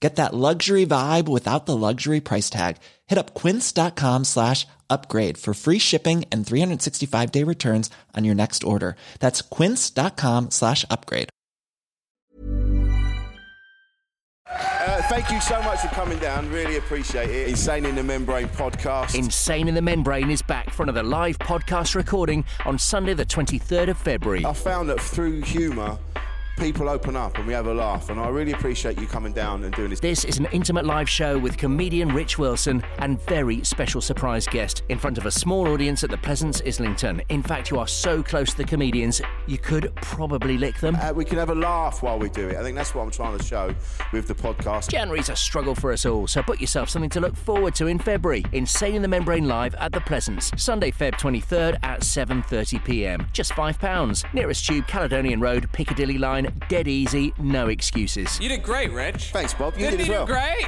Get that luxury vibe without the luxury price tag. Hit up quince.com slash upgrade for free shipping and 365 day returns on your next order. That's quince.com slash upgrade. Uh, thank you so much for coming down. Really appreciate it. Insane in the Membrane podcast. Insane in the Membrane is back for another live podcast recording on Sunday, the 23rd of February. I found that through humour, people open up and we have a laugh. And I really appreciate you coming down and doing this. This is an intimate live show with comedian Rich Wilson and very special surprise guest in front of a small audience at the Pleasance Islington. In fact, you are so close to the comedians, you could probably lick them. Uh, we can have a laugh while we do it. I think that's what I'm trying to show with the podcast. January's a struggle for us all, so put yourself something to look forward to in February. Insane in the Membrane live at the Pleasance, Sunday, Feb 23rd at 7:30 p.m. Just five pounds. Nearest tube, Caledonian Road, Piccadilly Line. Dead easy, no excuses. You did great, Rich. Thanks, Bob. You Didn't did as well. great?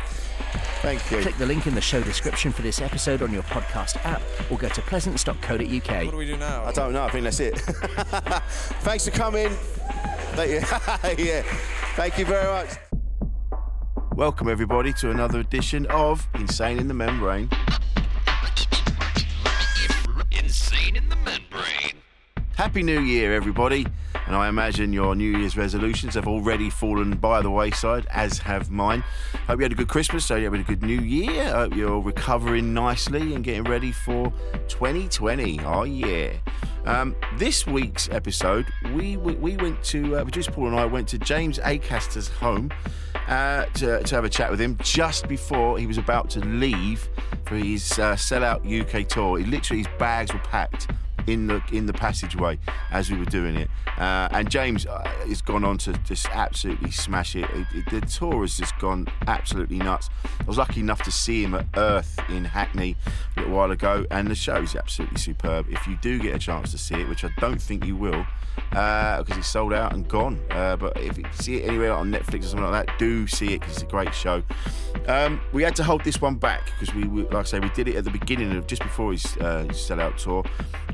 Thank you. Click the link in the show description for this episode on your podcast app, or go to pleasance.co.uk. What do we do now? I don't know. I think that's it. Thanks for coming. Thank you. yeah. Thank you very much. Welcome everybody to another edition of Insane in the Membrane. Insane in the membrane. Happy New Year, everybody. And I imagine your New Year's resolutions have already fallen by the wayside, as have mine. Hope you had a good Christmas, so you had a good New Year. Hope you're recovering nicely and getting ready for 2020. Oh, yeah. Um, this week's episode, we, we, we went to, uh, producer Paul and I went to James Acaster's home uh, to, to have a chat with him just before he was about to leave for his uh, sellout UK tour. He, literally, his bags were packed in the in the passageway as we were doing it. Uh, and James uh, has gone on to just absolutely smash it. It- it- The tour has just gone absolutely nuts. I was lucky enough to see him at Earth in Hackney a little while ago, and the show is absolutely superb. If you do get a chance to see it, which I don't think you will, because it's sold out and gone. Uh, but if you see it anywhere on Netflix or something like that, do see it because it's a great show. Um, we had to hold this one back because we, we, like I say, we did it at the beginning of just before his, uh, his sellout tour.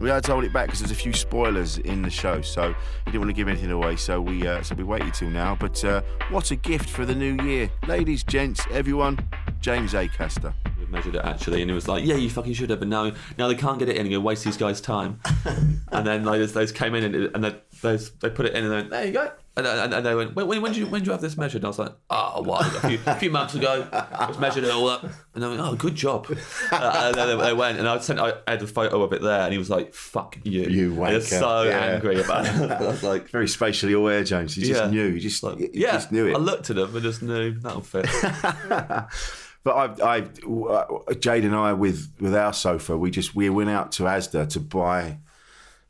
We had to hold it back because there's a few spoilers in the show, so we didn't want to give anything away. So we uh, so we waited till now. But uh, what a gift for the new year, ladies, gents, everyone. James Acaster. We measured it actually, and it was like, yeah, you fucking should have, but now, now they can't get it in. You're gonna waste these guys' time. and then like those, those came in and, and they, those they put it in and they went, there you go. And, and, and they went, when, when, when, did you, when did you have this measured? And I was like, oh, a while ago, a few, a few months ago. I was measured it all up. And they went, oh, good job. Uh, and then they, they went, and I sent, I had a photo of it there, and he was like, fuck you. You I was wanker. so Yeah. angry about it. I was like, Very spatially aware, James. You just Yeah. knew. You just, you yeah, just knew it. I looked at him and just knew that'll fit. But I, I, uh, Jade and I, with with our sofa, we just we went out to Asda to buy,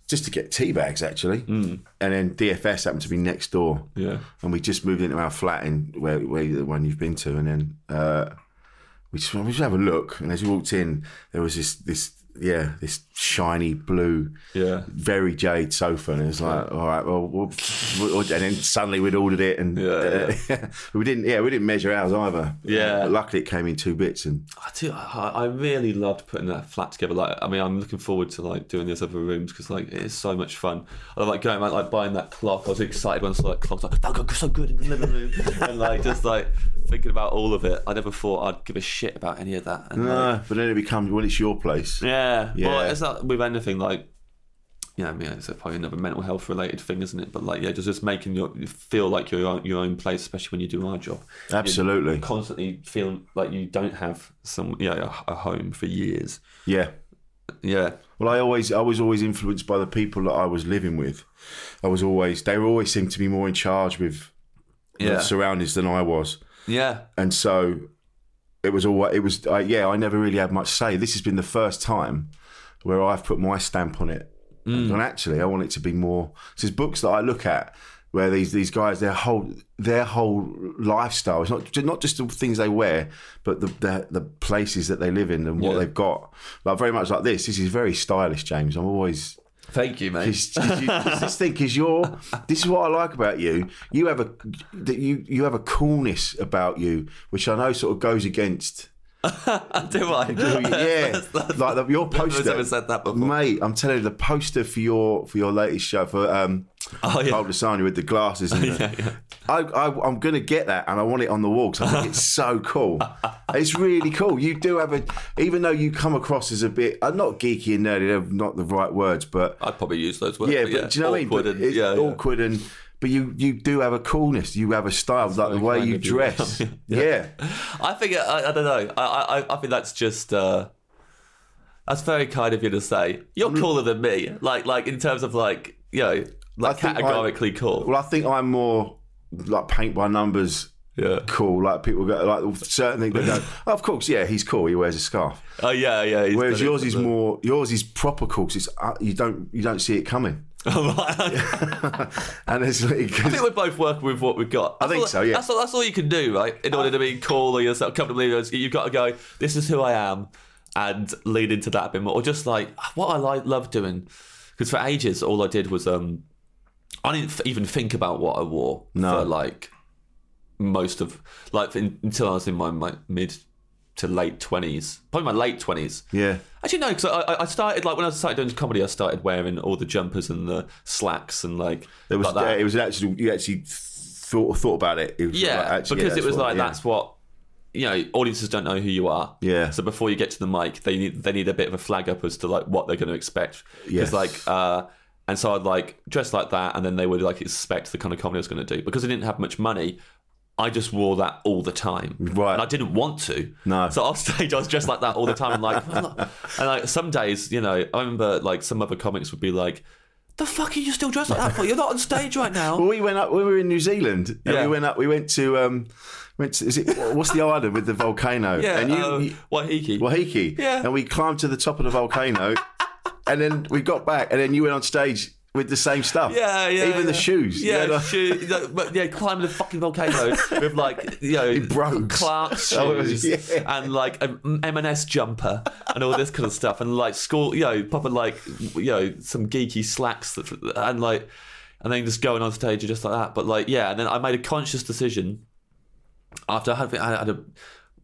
just to get tea bags actually, and then DFS happened to be next door. Yeah. and we just moved into our flat in where, where the one you've been to, and then uh, we just we just have a look. And as we walked in, there was this this yeah this shiny blue, Yeah. very jade sofa, and it was like, all right, well, we'll, we'll and then suddenly we'd ordered it, and Yeah, uh, we didn't, yeah, we didn't measure ours either. Yeah. but luckily it came in two bits, and I do. I, I really loved putting that flat together. Like, I mean, I'm looking forward to like doing these other rooms because like it is so much fun. I like going like buying that clock. I was excited when I saw that clock. Like that got so good in the living room, and like just like thinking about all of it. I never thought I'd give a shit about any of that. And, no, like, but then it becomes when it's your place. yeah, Yeah. Well, not with anything like. Yeah, I mean, it's probably another mental health related thing, isn't it? But like, yeah, just just making your you feel like your own, your own place, especially when you do our job. Absolutely. You constantly feeling like you don't have some yeah a, a home for years. Yeah, Yeah, Well, I always, I was always influenced by the people that I was living with. I was always, they were always seemed to be more in charge with Yeah. the surroundings than I was, Yeah. and so it was all. It was, uh, yeah. I never really had much say. This has been the first time where I've put my stamp on it, Mm. and actually, I want it to be more. There's books that I look at where these these guys, their whole their whole lifestyle is not not just the things they wear, but the the, the places that they live in and what Yeah. they've got. Like very much like this. This is very stylish, James. I'm always Thank you, mate. Cause, 'cause you, 'cause this thing, because you're, this is what I like about you. You have a, that you you have a coolness about you, which I know sort of goes against. Do I? Yeah, like the, your poster. ever said that before. mate. I'm telling you, the poster for your for your latest show for um, Oh, yeah. Cold Lasagne with the glasses. And Yeah, yeah. I, I, I'm going to get that, and I want it on the wall because I think it's so cool. It's really cool. You do have a, even though you come across as a bit, uh, not geeky and nerdy, they're not the right words, but I'd probably use those words. yeah, but do you know what I mean? But and- it's yeah, yeah. awkward and. But you, you do have a coolness. You have a style, like the way you of you. dress. Yeah. yeah. I think I, I don't know. I, I I think that's just uh, that's very kind of you to say. You're cooler than me. Like like in terms of like you know like think I- categorically cool. Well, I think I'm more like paint by numbers. Yeah. Cool. Like people go like certain things. They go, oh, of course, yeah, he's cool. He wears a scarf. Oh yeah yeah. he's Whereas yours is more. Yours is proper cool. 'cause it's uh, you don't you don't see it coming. and it's like, I think we're both working with what we've got. I That's think all- so, yeah. That's all, that's all you can do, right? In order to be cool or yourself comfortably, you've got to go. This is who I am, and lead into that a bit more. Or just like what I like, love doing. Because for ages, all I did was um, I didn't f- even think about what I wore No. for like most of like in, until I was in my, my mid to late twenties, probably my late twenties. yeah. Actually, no, because I, I- started like when I started doing comedy, I started wearing all the jumpers and the slacks and like There was like that. it was actually you actually thought thought about it. It was Yeah, like, actually, because yeah, it was what- like yeah. that's what you know. Audiences don't know who you are. Yeah. So before you get to the mic, they need they need a bit of a flag up as to like what they're going to expect. Yes. Because like, uh, and so I'd like dress like that, and then they would like expect the kind of comedy I was going to do because I didn't have much money. I just wore that all the time, Right. And I didn't want to. No. So off stage, I was dressed like that all the time, and like, and like some days, you know, I remember like some other comics would be like, "The fuck are you still dressed like that for? You're not on stage right now." Well, we went up. We were in New Zealand, and Yeah. we went up. We went to um, went to, is it what's the island with the volcano? Yeah, and you, uh, you Waiheke. Wahiki. Yeah. and we climbed to the top of the volcano, and then we got back, and then you went on stage with the same stuff. Yeah, yeah. Even the yeah. shoes. you Yeah, know, like- shoe, you know, but yeah, climbing the fucking volcano with like you know brogues. Clarks Oh, was- yeah. and like an M&S jumper and all this kind of stuff and like school, you know, proper like you know some geeky slacks that, and like and then just going on stage and just like that. But like yeah, and then I made a conscious decision after I had, I had a.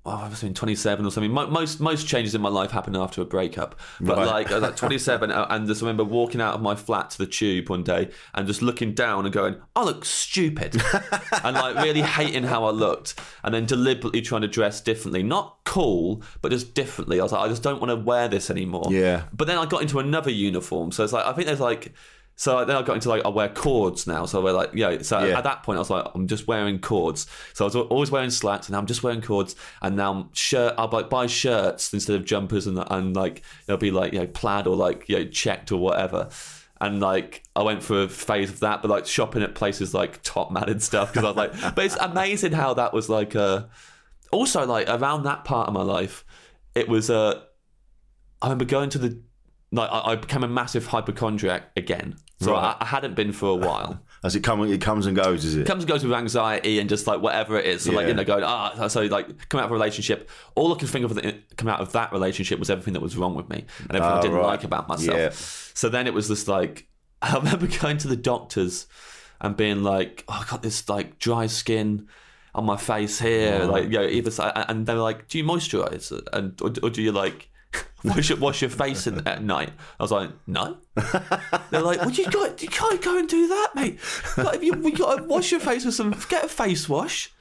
Oh, I was in 27 or something. Most most changes in my life happen after a breakup. But Right. like I was like 27, uh, and just remember walking out of my flat to the tube one day and just looking down and going, "I look stupid," and like really hating how I looked, and then deliberately trying to dress differently, not cool, but just differently. I was like, I just don't want to wear this anymore. Yeah. But then I got into another uniform, so it's like I think there's like. So then I got into like I wear cords now. So I wear like yeah. So Yeah. at that point I was like I'm just wearing cords. So I was always wearing slacks, and now I'm just wearing cords. And now I'm shirt. I'll like buy shirts instead of jumpers, and and like they'll be like you know plaid or like you know checked or whatever. And like I went through a phase of that, but like shopping at places like Topman and stuff because I was like, but it's amazing how that was like uh also like around that part of my life, it was uh I remember going to the like I, I became a massive hypochondriac again. So Right. I, I hadn't been for a while. as it comes, it comes and goes. Is it? comes and goes with anxiety and just like whatever it is. So like you know, going ah, so like coming out of a relationship. All I can think of that coming out of that relationship was everything that was wrong with me and everything I Oh, didn't right. like about myself. Yeah. So then it was just like I remember going to the doctors and being like, oh, I got this like dry skin on my face here, like you know, either side, and they were like, do you moisturize and or, or do you like wash, your- wash your face in, at night? I was like, no. They're like, well, you got you can't go and do that, mate. Like, if you, we got to wash your face with some, get a face wash.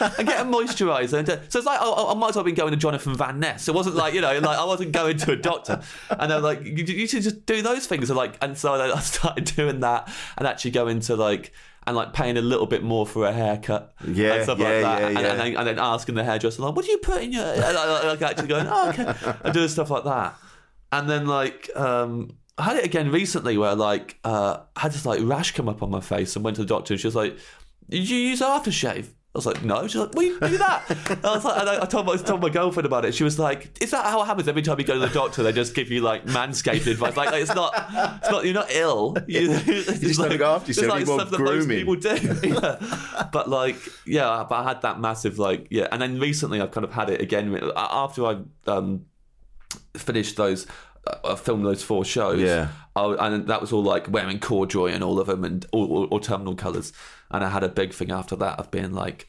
and get a moisturiser. And, uh, so it's like I, I might as well have been going to Jonathan Van Ness. It wasn't like you know, like I wasn't going to a doctor. And they're like, you, you should just do those things. And like, and so I started doing that and actually going to like and like paying a little bit more for a haircut Yeah, and stuff yeah, like that. yeah, and, yeah. and, then, and then asking the hairdresser like, what do you put in your? Like actually going, oh, okay, and doing stuff like that. and then like um, I had it again recently where like uh, I had this like rash come up on my face and went to the doctor and she was like, "Did you use aftershave?" I was like, no. She's like, you do that. I was like, and I, I told my, I told my girlfriend about it. She was like, is that how it happens? Every time you go to the doctor, they just give you like manscaped advice. Like, like, it's not, it's not. You're not ill. You, you just gotta look after yourself, It's like stuff that most grooming. people do. Yeah. But like, yeah, but I had that massive like, yeah. And then recently, I've kind of had it again after I um, finished those. I filmed those four shows. Yeah. I, and that was all like wearing corduroy and all of them and all, all, all terminal colours. And I had a big thing after that of being like,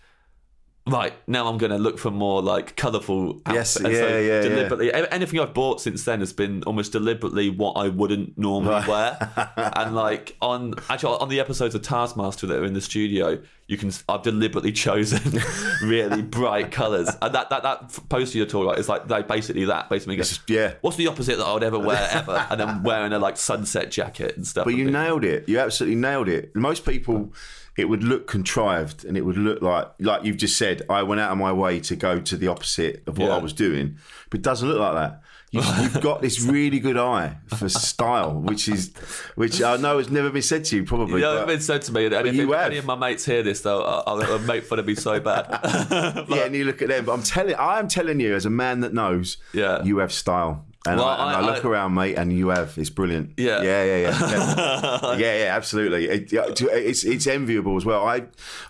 right now I'm going to look for more like colourful. Yes. And yeah, yeah, yeah. deliberately. Anything I've bought since then has been almost deliberately what I wouldn't normally wear. and like on actually on the episodes of Taskmaster that are in the studio, you can I've deliberately chosen really bright colours. And that that that poster you're talking about is like they basically that basically. Goes, It's- yeah. What's the opposite that I would ever wear ever? And then wearing a like sunset jacket and stuff. But you nailed it. You absolutely nailed it. Most people, it would look contrived, and it would look like, like you've just said. I went out of my way to go to the opposite of what Yeah. I was doing, but it doesn't look like that. You've, you've got this really good eye for style, which is, which I know has never been said to you, probably. You know, but- it's been said to me, and if, you if have. any of my mates hear this, though, I'll, I'll make fun of me so bad. yeah, and you look at them. But I'm telling, I am telling you, as a man that knows, Yeah. you have style. And, Well, I, and I, I- look I- around, mate, and you have. It's brilliant. Yeah. yeah, yeah, yeah, yeah, yeah, absolutely. It- it's it's enviable as well. I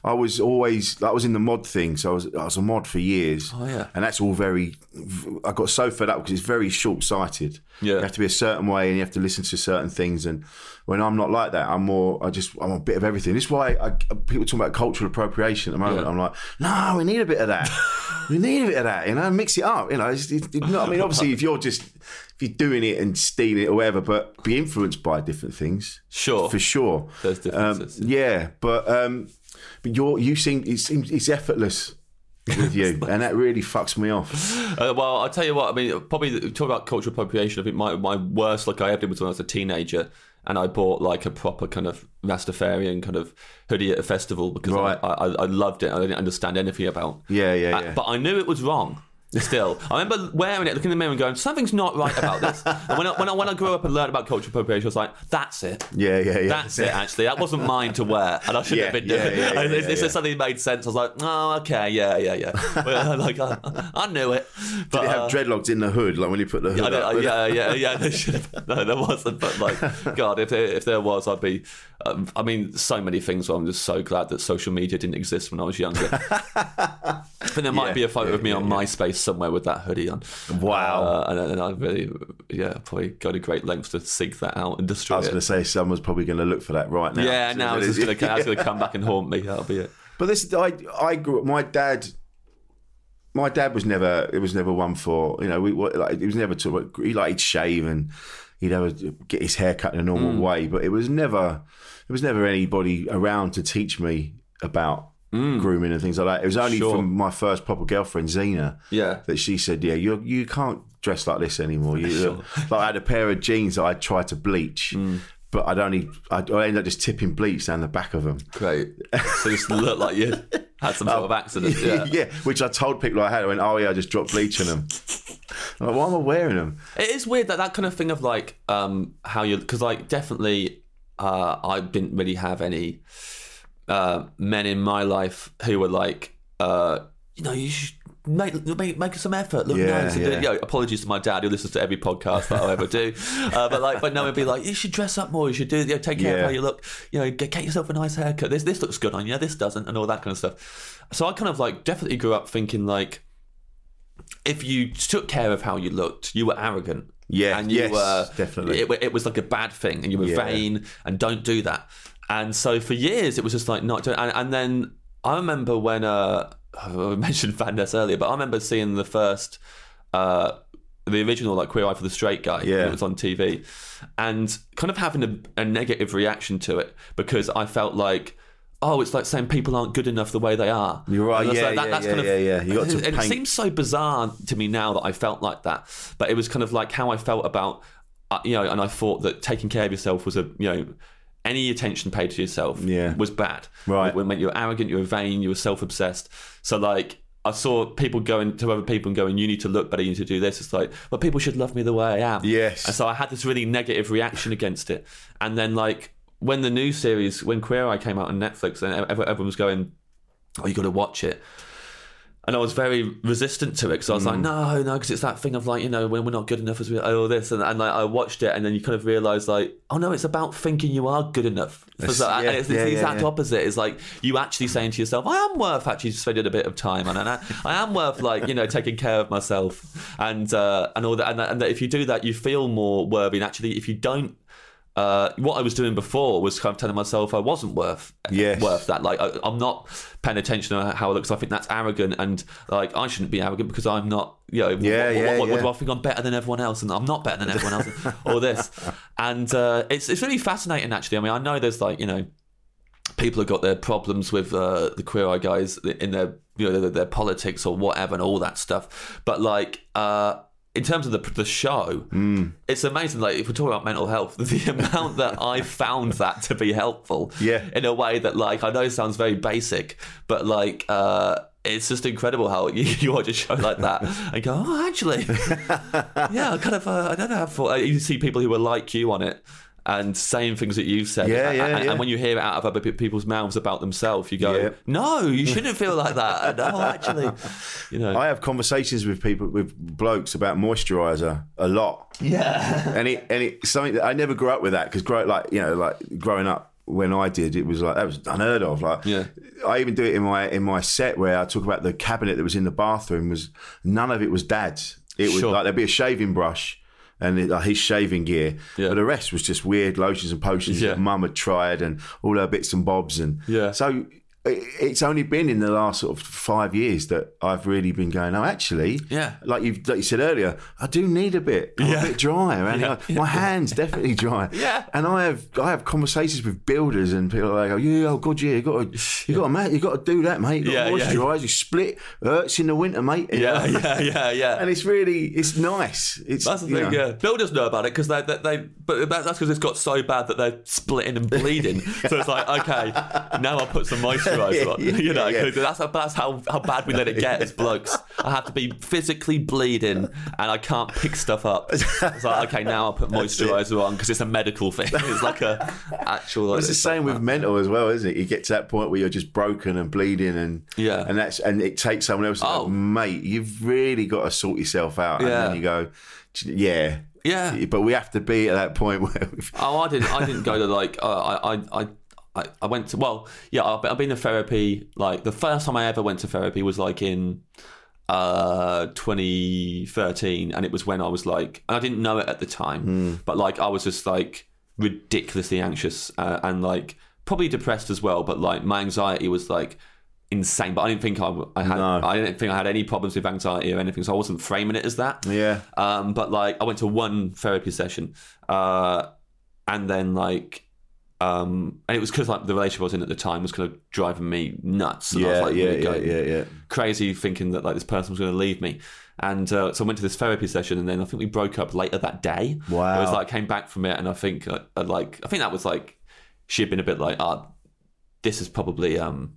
I was always that was in the mod thing, so I was I was a mod for years. Oh, yeah. and that's all very. I got so fed up because it's very short sighted. Yeah. you have to be a certain way, and you have to listen to certain things. And when I'm not like that, I'm more. I just I'm a bit of everything. This is why I, people talk about cultural appropriation at the moment. Yeah. I'm like, no, we need a bit of that. we need a bit of that. You know, mix it up. You know, it's, it's, you know, I mean, obviously, if you're just if you're doing it and stealing it or whatever, but be influenced by different things. Sure. for sure. There's differences, Um, yeah, but um, but you're you seem it seems it's effortless with you, and that really fucks me off. Uh, well, I'll tell you what. I mean, probably talk about cultural appropriation. I think my my worst, like I ever did, was when I was a teenager, and I bought like a proper kind of Rastafarian kind of hoodie at a festival because Right. I, I, I loved it. I didn't understand anything about. Yeah, yeah, Uh, yeah. But I knew it was wrong. Still, I remember wearing it, looking in the mirror, and going, "Something's not right about this." And when I, when I when I grew up and learned about cultural appropriation, I was like, "That's it." Yeah, yeah, yeah. That's it. Actually, that wasn't mine to wear, and I shouldn't Yeah, have been yeah, doing. yeah, it. yeah, it's, yeah, yeah. something that made sense. I was like, "Oh, okay, yeah, yeah, yeah." Well, like I, I knew it. But, Did it have uh, dreadlocks in the hood, like when you put the hood up? yeah, yeah, yeah. There should have, no, there wasn't. But like, God, if there, if there was, I'd be. Um, I mean, so many things. Where I'm just so glad that social media didn't exist when I was younger. but there might Yeah, be a photo yeah, of me yeah, on yeah. MySpace somewhere with that hoodie on. Wow. Uh, and, and I really, yeah, probably go to great lengths to seek that out and destroy it. I was going to say someone's probably going to look for that right now. yeah, now it's going to come back and haunt me. That'll be it. But this, I, I grew up. My dad, my dad was never. It was never one for you know. We like. It was never to. He like he'd shave and he'd ever get his hair cut in a normal Mm. way. But it was never. There was never anybody around to teach me about grooming and things like that. It was only Mm. Sure. from my first proper girlfriend, Zena. Yeah. That she said, "Yeah, you you can't dress like this anymore." You, Like I had a pair of jeans that I tried to bleach. Mm. But I'd only, I'd, I ended up just tipping bleach down the back of them. Great. So just look like you had some sort of accident. Yeah. yeah, which I told people I had. I went, oh yeah, I just dropped bleach on them. I'm like, why am I wearing them? It is weird that that kind of thing of like um how you because like definitely uh I didn't really have any uh men in my life who were like uh you know you should make make, make some effort look Yeah, nice yeah. you know, apologies to my dad who listens to every podcast that I ever do uh, but like but no it'd be like you should dress up more you should do you know, take care of how you look you know get, get yourself a nice haircut this this looks good on you this doesn't and all that kind of stuff so I kind of like definitely grew up thinking like if you took care of how you looked, you were arrogant. Yeah, and you yes, were definitely. It, it was like a bad thing, and you were Yeah. vain, and don't do that. And so for years, it was just like not doing. And, and then I remember when uh, I mentioned Van Ness earlier, but I remember seeing the first, uh, the original like Queer Eye for the Straight Guy. Yeah. it was on TV, and kind of having a, a negative reaction to it because I felt like. Oh, it's like saying people aren't good enough the way they are. You're right, yeah, like, yeah, yeah, yeah, yeah. You got to and it paint- seems so bizarre to me now that I felt like that, but it was kind of like how I felt about, uh, you know, and I thought that taking care of yourself was a, you know, any attention paid to yourself Yeah. was bad. Right. When, when you were arrogant, you were vain, you were self obsessed. So like, I saw people going to other people and going, "You need to look better. You need to do this." It's like, but people should love me the way I am. Yes. And so I had this really negative reaction against it. And then like when the new series, when Queer Eye came out on Netflix, and everyone was going, "Oh, you got to watch it." And I was very resistant to it because I was Mm. like, no, no, because it's that thing of like, you know, when we're not good enough as we all this, and, and like I watched it, and then you kind of realise like, oh no, it's about thinking you are good enough. Yes, that- yeah, and it's, it's the yeah, exact yeah. opposite. It's like you actually saying to yourself, I am worth actually spending a bit of time and I, I am worth like you know taking care of myself, and uh, and all that, and, that- and that if you do that, you feel more worthy. And actually, if you don't. Uh, what I was doing before was kind of telling myself I wasn't worth Yes. worth that. Like I, I'm not paying attention to how I look. 'cause I think that's arrogant, and like I shouldn't be arrogant because I'm not. You know, Yeah, what, yeah, what, what yeah. do I think I'm better than everyone else, and I'm not better than everyone else. all this, and uh, it's it's really fascinating actually. I mean, I know there's like you know people have got their problems with uh, the queer eye guys in their you know their, their politics or whatever and all that stuff, but like. Uh, in terms of the the show, Mm. it's amazing. Like if we're talking about mental health, the amount that I found that to be helpful, Yeah. in a way that like I know sounds very basic, but like uh, it's just incredible how you, you watch a show like that and go, oh, actually, yeah, I kind of uh, I don't know. Thought, you see people who are like you on it. And saying things that you've said, Yeah, and, yeah, and, yeah. and when you hear it out of other people's mouths about themselves, you go, Yeah. "No, you shouldn't feel like that." No, actually, you know, I have conversations with people with blokes about moisturizer a lot. yeah, and it and it's something that I never grew up with that because grow like you know like growing up when I did it was like that was unheard of like Yeah. I even do it in my in my set where I talk about the cabinet that was in the bathroom was none of it was dad's it was Sure. like there'd be a shaving brush and his shaving gear Yeah. but the rest was just weird lotions and potions Yeah. that mum had tried and all her bits and bobs and Yeah. so it's only been in the last sort of five years that I've really been going. Oh, actually, Yeah. like you like you said earlier, I do need a bit. I'm Yeah. a bit dry around Yeah. My hands definitely dry. Yeah. And I have I have conversations with builders and people are like, oh, yeah, oh god, yeah, you got to you got to mate, you got to do that, mate. You got Yeah, to yeah. moisturise. You split hurts in the winter, mate. Yeah, yeah, yeah, yeah. And it's really it's nice. It's That's the thing, know. yeah. Builders know about it because they, they, they, but that's because it's got so bad that they're splitting and bleeding. so it's like, okay, now I'll put some moisturiser Yeah, you know, yeah. 'cause that's, how, that's how, how bad we let it get as blokes. I have to be physically bleeding and I can't pick stuff up. It's like, okay, now I'll put moisturiser on because it's a medical thing. It's like a actual. It's the same with mental as well, isn't it? You get to that point where you're just broken and bleeding, and Yeah. and that's and it takes someone else. Oh. mate, you've really got to sort yourself out, and Yeah. then you go, yeah, Yeah. But we have to be at that point where we've, Oh, I didn't. I didn't go to like. Uh, I, I, I, I, I went to. Well, yeah. I've, I've been to therapy. Like the first time I ever went to therapy was like in uh 2013 and it was when i was like and i didn't know it at the time but like i was just like ridiculously anxious uh, and like probably depressed as well but like my anxiety was like insane but i didn't think i, I had No. i didn't think i had any problems with anxiety or anything so i wasn't framing it as that yeah, um, but like I went to one therapy session, uh, and then like, um, and it was because like the relationship I was in at the time was kind of driving me nuts. And I was yeah, like yeah, really yeah, going yeah, yeah. crazy, thinking that like this person was going to leave me. And uh, so I went to this therapy session, and then I think we broke up later that day. Wow. it was like came back from it, and I think uh, like I think that was like she had been a bit like, ah, this is probably um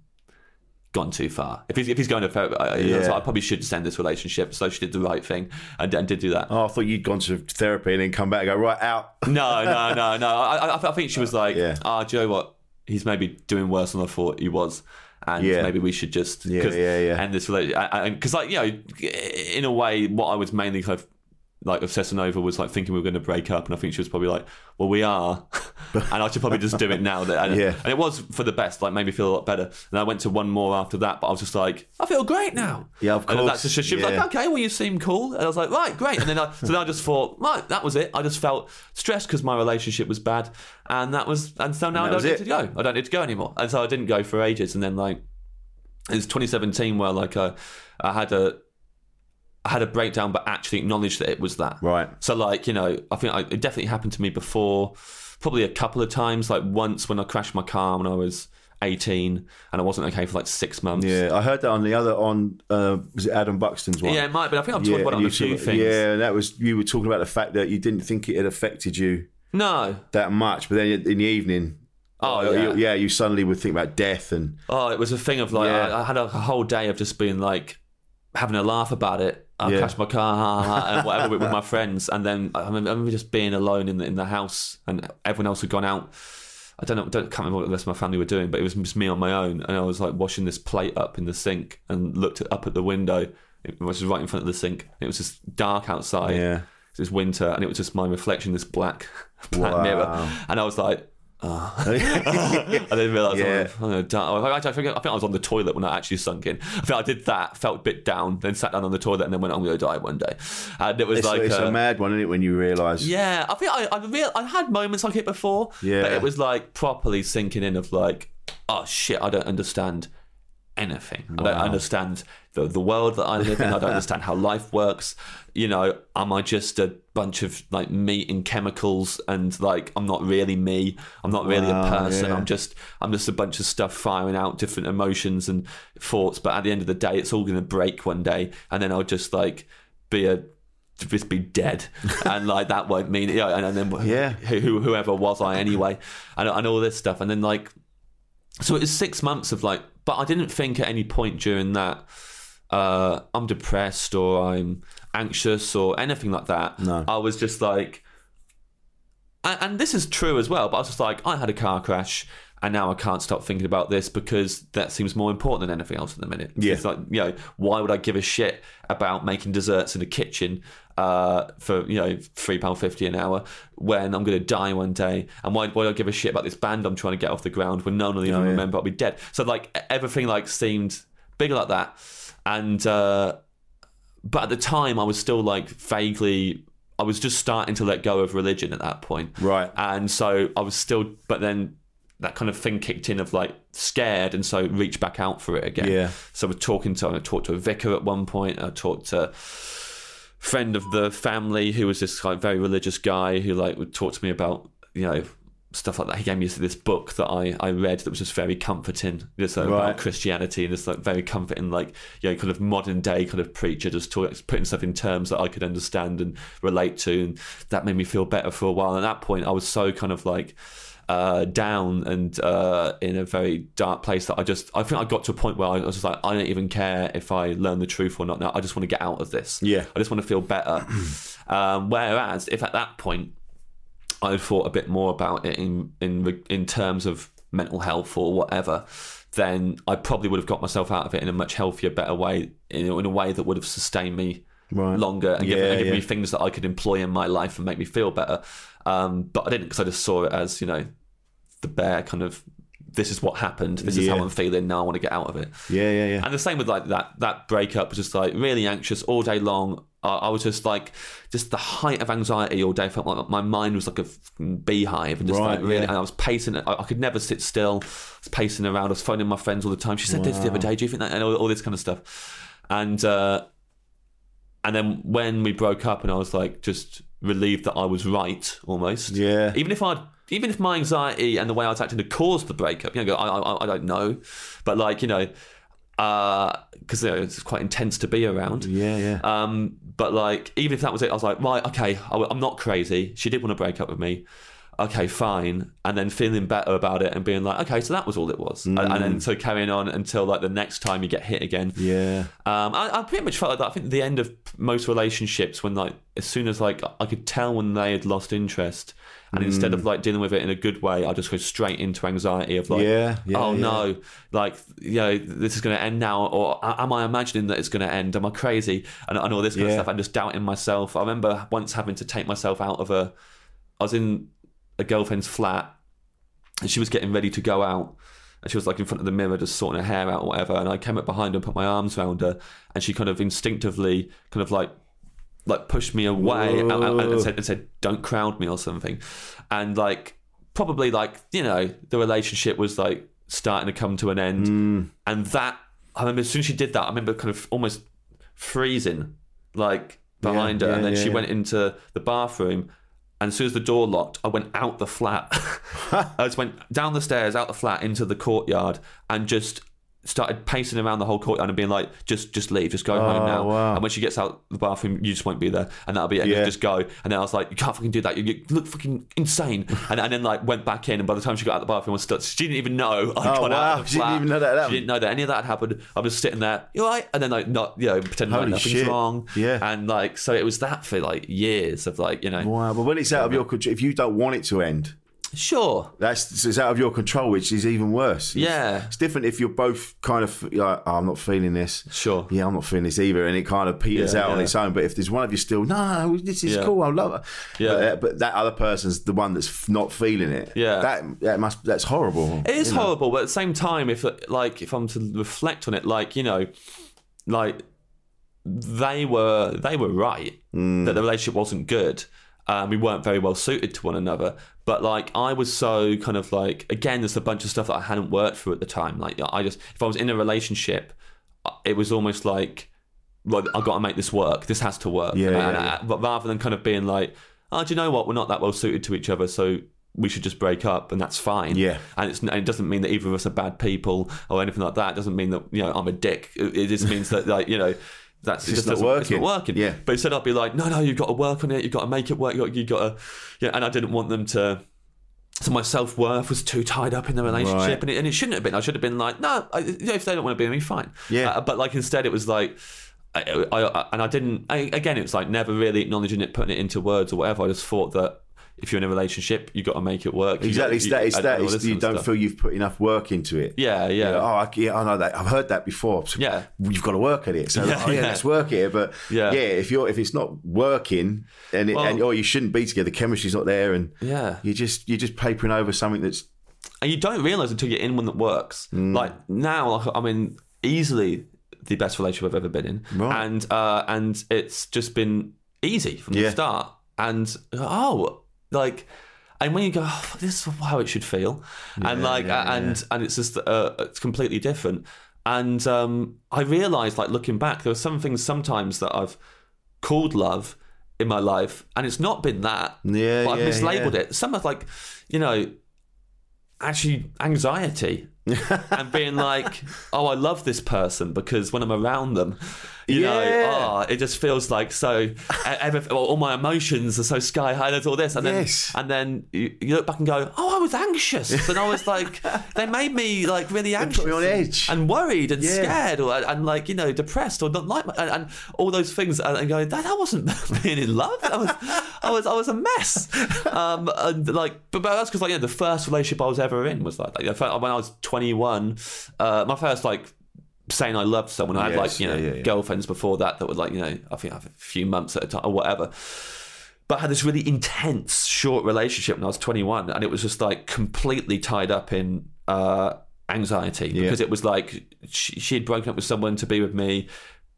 gone too far. If he's if he's going to therapy, I, Yeah. so I probably should send this relationship. So she did the right thing and, and did do that. Oh, I thought you'd gone to therapy and then come back and go right out. No, no, no, no. I, I, I think she was like, Yeah. ah, do you know what? He's maybe doing worse than I thought he was. And Yeah. maybe we should just Yeah, yeah, yeah. end this relationship. Because, like, you know, in a way, what I was mainly kind of like obsessing over was like thinking we were going to break up. And I think she was probably like, well, we are. and I should probably just do it now. And, Yeah. and it was for the best, like, made me feel a lot better. And I went to one more after that, but I was just like, I feel great now. Yeah, of course. And that's just, she was Yeah. like, okay, well, you seem cool. And I was like, right, great. And then I, so then I just thought, right, that was it. I just felt stressed because my relationship was bad. And that was, and so now And I don't need it. to go. I don't need to go anymore. And so I didn't go for ages. And then, like, it was 2017 where, like, I, I had a, had a breakdown, but actually acknowledged that it was that. Right. So, like, you know, I think I, it definitely happened to me before, probably a couple of times. Like, once when I crashed my car when I was 18 and I wasn't okay for like six months. Yeah, I heard that on the other on uh, was it Adam Buxton's one? Yeah, it might, but I think I've talked about it on a few things. Yeah, and that was you were talking about the fact that you didn't think it had affected you No. that much, but then in the evening, Oh, uh, yeah. you, yeah, you suddenly would think about death and Oh, it was a thing of like Yeah. I, I had a whole day of just being like having a laugh about it. I Yeah. crashed my car, ha, ha, and whatever with, with my friends, and then I remember, just being alone in the in the house, and everyone else had gone out. I don't know, don't, can't remember what the rest of my family were doing, but it was just me on my own, and I was like washing this plate up in the sink, and looked up at the window, it was right in front of the sink. It was just dark outside. Yeah. It was winter, and it was just my reflection, in this black black Wow. mirror, and I was like. Oh. I didn't realise Yeah. I'm gonna die. I, I, think, I think I was on the toilet when I actually sunk in. I think I did that, felt a bit down, then sat down on the toilet, and then went, "I'm going to die one day." And it was It's, like, it's uh, a mad one, isn't it? When you realise. yeah, I think I I, real, I had moments like it before. Yeah. but it was like properly sinking in of like, oh shit, I don't understand anything. I don't understand the the world that I live in. I don't understand how life works. You know, am I just a bunch of like meat and chemicals and like I'm not really me. I'm not really Wow, a person. yeah. I'm just I'm just a bunch of stuff firing out different emotions and thoughts. But at the end of the day, it's all going to break one day, and then I'll just like be a just be dead, and like that won't mean yeah. And, and then Yeah. who, who- whoever was I anyway, and, and all this stuff, and then like so it was six months of like, but I didn't think at any point during that uh, I'm depressed or I'm anxious or anything like that. No. I was just like, and, and this is true as well. But I was just like, I had a car crash. And now I can't stop thinking about this because that seems more important than anything else at the minute. Yeah. It's like, you know, why would I give a shit about making desserts in a kitchen uh, for, you know, £3.50 an hour when I'm going to die one day? And why, why do I give a shit about this band I'm trying to get off the ground when no one will even Oh, yeah. remember I'll be dead? So, like, everything, like, seemed bigger like that. And, uh, but at the time I was still, like, vaguely I was just starting to let go of religion at that point. Right. And so I was still, but then that kind of thing kicked in of like scared, and so reached back out for it again. Yeah. So we're talking to, I talked to a vicar at one point. I talked to friend of the family who was this kind of very religious guy who like would talk to me about you know stuff like that. He gave me this book that I, I read that was just very comforting, just Right. about Christianity and just like very comforting, like you know, kind of modern day kind of preacher, just talk, putting stuff in terms that I could understand and relate to, and that made me feel better for a while. And at that point, I was so kind of like uh, down and uh, in a very dark place that I just I think I got to a point where I was just like I don't even care if I learn the truth or not now I just want to get out of this Yeah. I just want to feel better um, whereas if at that point I thought a bit more about it in in in terms of mental health or whatever then I probably would have got myself out of it in a much healthier better way in, in a way that would have sustained me Right. longer and given, Yeah, and given yeah. me things that I could employ in my life and make me feel better. Um, but I didn't because I just saw it as you know the bare kind of this is what happened. This is how I'm feeling. Now I want to get out of it. Yeah, yeah, yeah. And the same with like that that breakup was just like really anxious all day long. I I was just like just the height of anxiety all day. I felt like my mind was like a beehive and just Right, like really. yeah. And I was pacing. I, I could never sit still. I was pacing around. I was phoning my friends all the time. She said this the other day. Do you think that? And all, all this kind of stuff. And uh, and then when we broke up, and I was like just relieved that I was right almost. Yeah. Even if I. Even if my anxiety and the way I was acting had caused the breakup, you know, I, I, I don't know, but like you know, because you know, it's quite intense to be around. Yeah, yeah. Um, but like, even if that was it, I was like, right, okay, I, am not crazy. She did want to break up with me. Okay, fine. And then feeling better about it and being like, okay, so that was all it was. And, and Mm. then so carrying on until like the next time you get hit again. yeah. Um, I, I pretty much felt like that. I think the end of most relationships, when like as soon as like I could tell when they had lost interest, and instead Mm. of like dealing with it in a good way, I just go straight into anxiety of like, Yeah, yeah, oh yeah. no, like you know this is going to end now, or am I imagining that it's going to end? Am I crazy? And, and all this kind Yeah. of stuff. I'm just doubting myself. I remember once having to take myself out of a. I was in girlfriend's flat, and she was getting ready to go out. And she was like in front of the mirror, just sorting her hair out or whatever. And I came up behind her and put my arms around her, and she kind of instinctively, kind of like, like pushed me away and, and- said, and said, "Don't crowd me" or something. And like, probably like you know, the relationship was like starting to come to an end. Mm. And that I remember as soon as she did that, I remember kind of almost freezing, like behind Yeah, her. and then yeah, she yeah. went into the bathroom. And as soon as the door locked, I went out the flat. I just went down the stairs, out the flat, into the courtyard, and just started pacing around the whole courtyard and being like, "Just, just leave, just go Oh, home now." wow. And when she gets out the bathroom, you just won't be there, and that'll be it. Yeah. just go. And then I was like, "You can't fucking do that. You, you look fucking insane." and, and then like went back in, and by the time she got out the bathroom, was stuck. She didn't even know I Oh, got wow. of She didn't even know that She didn't know that any of that had happened. I was sitting there, you right? And then like not, you know, pretending Holy like nothing's shit. wrong. Yeah. And like, so it was that for like years of like, you know, Wow, but when it's out of your control, if you don't want it to end, sure, that's it's out of your control, which is even worse. It's- Yeah. it's different if you're both kind of like, oh, I'm not feeling this. Sure. Yeah, I'm not feeling this either, and it kind of peters Yeah, out on its own. But if there's one of you still, no, no, this is Yeah. cool, I love it. Yeah. But, uh, but that other person's the one that's not feeling it. Yeah. that that must that's horrible. It is you know. horrible, but at the same time, if like if I'm to reflect on it, like you know, like they were they were right Mm. that the relationship wasn't good. Um, we weren't very well suited to one another. But like I was so kind of like again, there's a bunch of stuff that I hadn't worked through at the time. Like I just if I was in a relationship, uh, it was almost like well, I've got to make this work. This has to work. Yeah, And- yeah, and- yeah. But rather than kind of being like, oh, do you know what? We're not that well suited to each other, so we should just break up, and that's fine. Yeah. And it's, and it doesn't mean that either of us are bad people or anything like that. It doesn't mean that you know I'm a dick. It it just means that like you know. That's It's just not doesn't- It's working. not working. Yeah. But instead, I'd be like, no, no, you've got to work on it. You've got to make it work. You got, to, yeah. And I didn't want them to. So my self worth was too tied up in the relationship, Right. and, it, and it shouldn't have been. I should have been like, no, I, if they don't want to be with me, fine. Yeah. Uh, but like instead, it was like, I, I, I- and I didn't. I, again, it was like never really acknowledging it, putting it into words or whatever. I just thought that if you're in a relationship, you've got to make it work. Exactly, it's that. It's that. It's, this you don't stuff. feel you've put enough work into it. Yeah, yeah. You know, oh, I, yeah, I know that. I've heard that before. So Yeah. you've got to work at it. So Yeah, oh, yeah, yeah. let's work it. But yeah. Yeah. if you're if it's not working and, it, Well- and or you shouldn't be together, the chemistry's not there, and Yeah. you just you're just papering over something that's and you don't realize until you're in one that works. Mm. Like now, like, I mean, easily the best relationship I've ever been in, Right. and uh, and it's just been easy from the start. And oh, like, and when you go, oh, this is how it should feel, and like, yeah, and and it's just uh, it's completely different. And um, I realized, like looking back, there were some things sometimes that I've called love in my life, and it's not been that. Yeah, but I've yeah, mislabeled yeah. it. Some of like, you know, actually anxiety and being like, oh, I love this person because when I'm around them, you Yeah. know, oh, it just feels like so. all my emotions are so sky high. There's all this, and then Yes. and then you, you look back and go, oh, I was anxious, and I was like, they made me like really anxious, put me on edge. and worried and Yeah. scared, or and like you know depressed or not like, and, and all those things, and, and going, that, that wasn't being in love. I was, I was, I was a mess. Um, and like, but, but that's because like you know, the first relationship I was ever in was like, like when I was 21, uh, my first like saying I loved someone. I had Yes, like you know yeah, yeah, girlfriends before that that were like you know I think a few months at a time or whatever. But I had this really intense short relationship when I was 21, and it was just like completely tied up in uh, anxiety because it was like she, she had broken up with someone to be with me.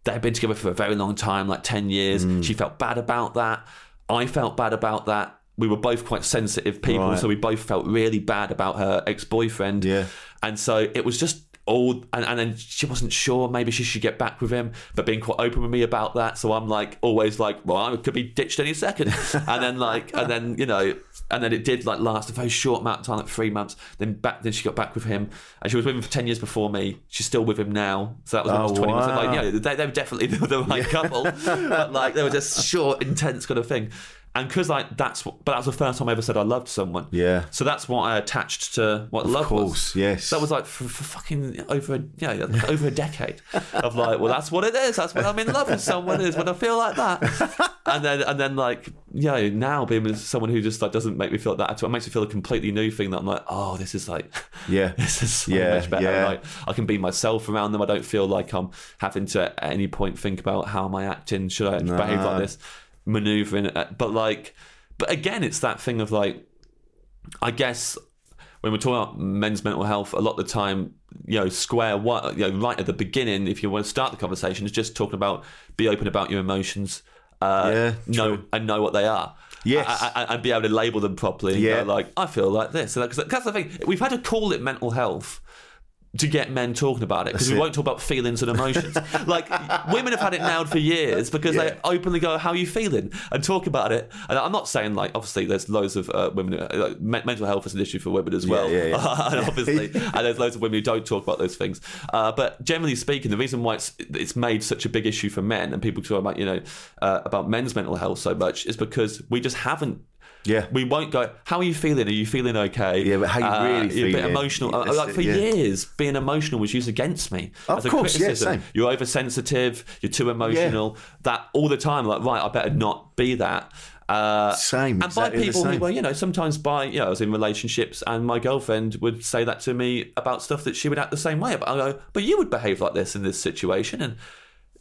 They had been together for a very long time, like 10 years. Mm. She felt bad about that. I felt bad about that. We were both quite sensitive people, Right. so we both felt really bad about her ex boyfriend. Yeah. And so it was just all, and, and then she wasn't sure maybe she should get back with him, but being quite open with me about that. So I'm like, always like, well, I could be ditched any second. and then, like, and then, you know, and then it did like last a very short amount of time, like three months. Then back, then she got back with him, and she was with him for 10 years before me. She's still with him now. So that was was Oh, 20. So, wow. like, you know, they, they were definitely the, the right couple, but like, they were just short, intense kind of thing. And because like that's what, but that was the first time I ever said I loved someone. Yeah. So that's what I attached to what love course, was. yes. That was like for, for fucking over a yeah like over a decade of like well that's what it is. That's when I'm in love with someone is when I feel like that. And then and then like yeah now being with someone who just like doesn't make me feel like that at all. It makes me feel a completely new thing that I'm like oh this is like Yeah. this is so Yeah, much better. yeah. Like I can be myself around them. I don't feel like I'm having to at any point think about how am I acting. Should I behave like this? Maneuvering, uh, but like, but again, it's that thing of like, I guess when we're talking about men's mental health, a lot of the time, you know, square one, you know, right at the beginning, if you want to start the conversation, is just talking about be open about your emotions. Uh, Yeah, know true. and know what they are. Yes. And be able to label them properly. Yeah. go like I feel like this. Because that's the thing. We've had to call it mental health to get men talking about it because we it. won't talk about feelings and emotions. like women have had it nailed for years because Yeah. they openly go, "How are you feeling?" and talk about it. And I'm not saying like obviously there's loads of uh, women. Uh, like, me- mental health is an issue for women as well. yeah, yeah. and obviously, and there's loads of women who don't talk about those things. Uh, but generally speaking, the reason why it's it's made such a big issue for men and people talk about you know uh, about men's mental health so much is because we just haven't. Yeah. we won't go. How are you feeling? Are you feeling okay? Yeah, but how you Uh, really you're a bit emotional. Uh, like for yeah. years, being emotional was used against me. Of as a course, yeah, criticism. same. You're oversensitive. You're too emotional. That all the time. Like, right, I better not be that. Uh, Same, And exactly by people who, well, you know, sometimes by, you know, I was in relationships and my girlfriend would say that to me about stuff that she would act the same way about. I go, but you would behave like this in this situation. And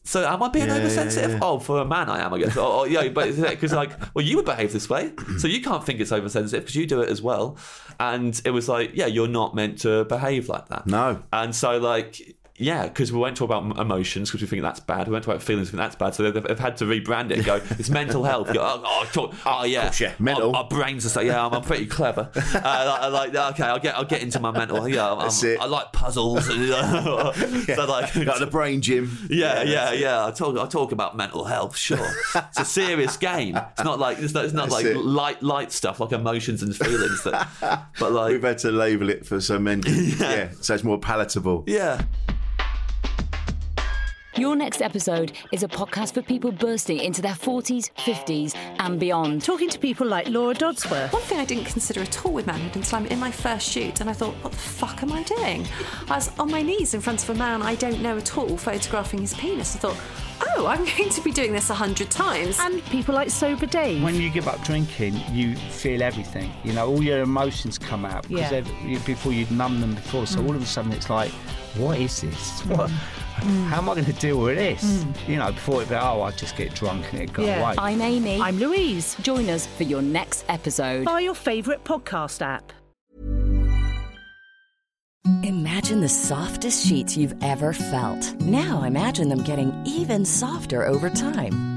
so am I being Yeah, oversensitive? yeah, yeah. Oh, for a man, I am, I guess. Oh, oh, yeah, but because like, well, you would behave this way, so you can't think it's oversensitive because you do it as well. And it was like, yeah, you're not meant to behave like that. No. And so, like, yeah, because we won't talk about emotions because we think that's bad. We won't talk about feelings because that's bad. So they've, they've had to rebrand it and go, it's mental health. Go, oh, oh, talk, oh, yeah, course, yeah, mental. Our, our brains are so yeah, I'm, I'm pretty clever. Uh, like, like, okay, I'll get I'll get into my mental. Yeah, I'm, That's I'm- it. I like puzzles. so like, Got the brain gym. yeah, yeah, yeah. I talk. I talk about mental health. Sure, it's a serious game. It's not like it's not, it's not like it. light, light stuff like emotions and feelings. That, but like, We've had to label it for so many. yeah. so it's more palatable. yeah. Your next episode is a podcast for people bursting into their 40s, 50s, and beyond. Talking to people like Laura Dodsworth. One thing I didn't consider at all with manhood until I'm in my first shoot, and I thought, what the fuck am I doing? I was on my knees in front of a man I don't know at all, photographing his penis. I thought, oh, I'm going to be doing this a hundred times. And people like Sober Dave. When you give up drinking, you feel everything. You know, all your emotions come out because Yeah. before you'd numb them before. So mm. all of a sudden, it's like, what is this? Mm. What? Mm. How am I going to deal with this? You know, before it be, oh, I just get drunk and it go Yeah. away. I'm Amy. I'm Louise. Join us for your next episode. Buy your favourite podcast app. Imagine the softest sheets you've ever felt. Now imagine them getting even softer over time.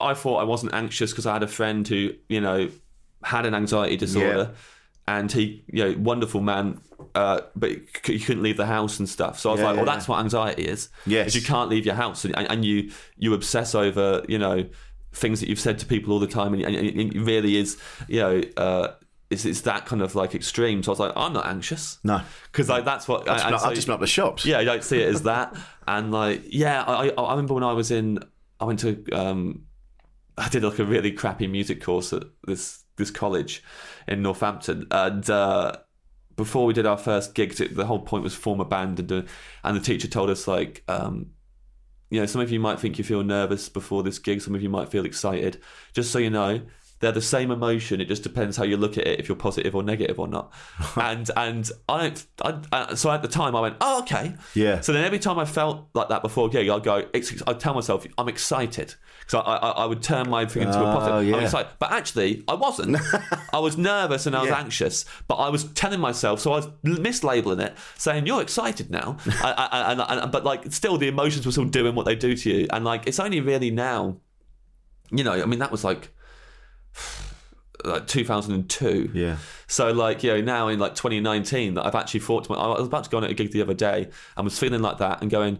I thought I wasn't anxious because I had a friend who, you know, had an anxiety disorder, and he, you know, wonderful man, uh, but he couldn't leave the house and stuff. So I was Yeah, like, well, yeah, that's yeah. what anxiety is. Yes. you can't leave your house and, and you you obsess over, you know, things that you've said to people all the time, and, and it really is, you know. Uh, it's, it's that kind of like extreme. So I was like, I'm not anxious. No. Because like that's what and not, so- I'll just not the shops. yeah, I don't see it as that. And like, yeah, I, I, I remember when I was in, I went to, um, I did like a really crappy music course at this this college in Northampton, and uh, before we did our first gigs, it, the whole point was form a band and and the teacher told us like, um, you know, some of you might think you feel nervous before this gig, some of you might feel excited. Just so you know, they're the same emotion. It just depends how you look at it, if you're positive or negative or not. and and I don't. I, uh, so at the time, I went, oh okay. Yeah. So then every time I felt like that before a gig, I'd go. I'd tell myself I'm excited. So I, I, I would turn my thing into a Oh, positive. yeah. I'm excited, but actually I wasn't. I was nervous and I was Yeah. anxious, but I was telling myself. So I was mislabeling it, saying you're excited now, I, I, and, and, but like still the emotions were still doing what they do to you, and like it's only really now. You know, I mean, that was like like 2002. Yeah. So like you know now in like 2019 that I've actually thought to my, I was about to go on at a gig the other day and was feeling like that and going,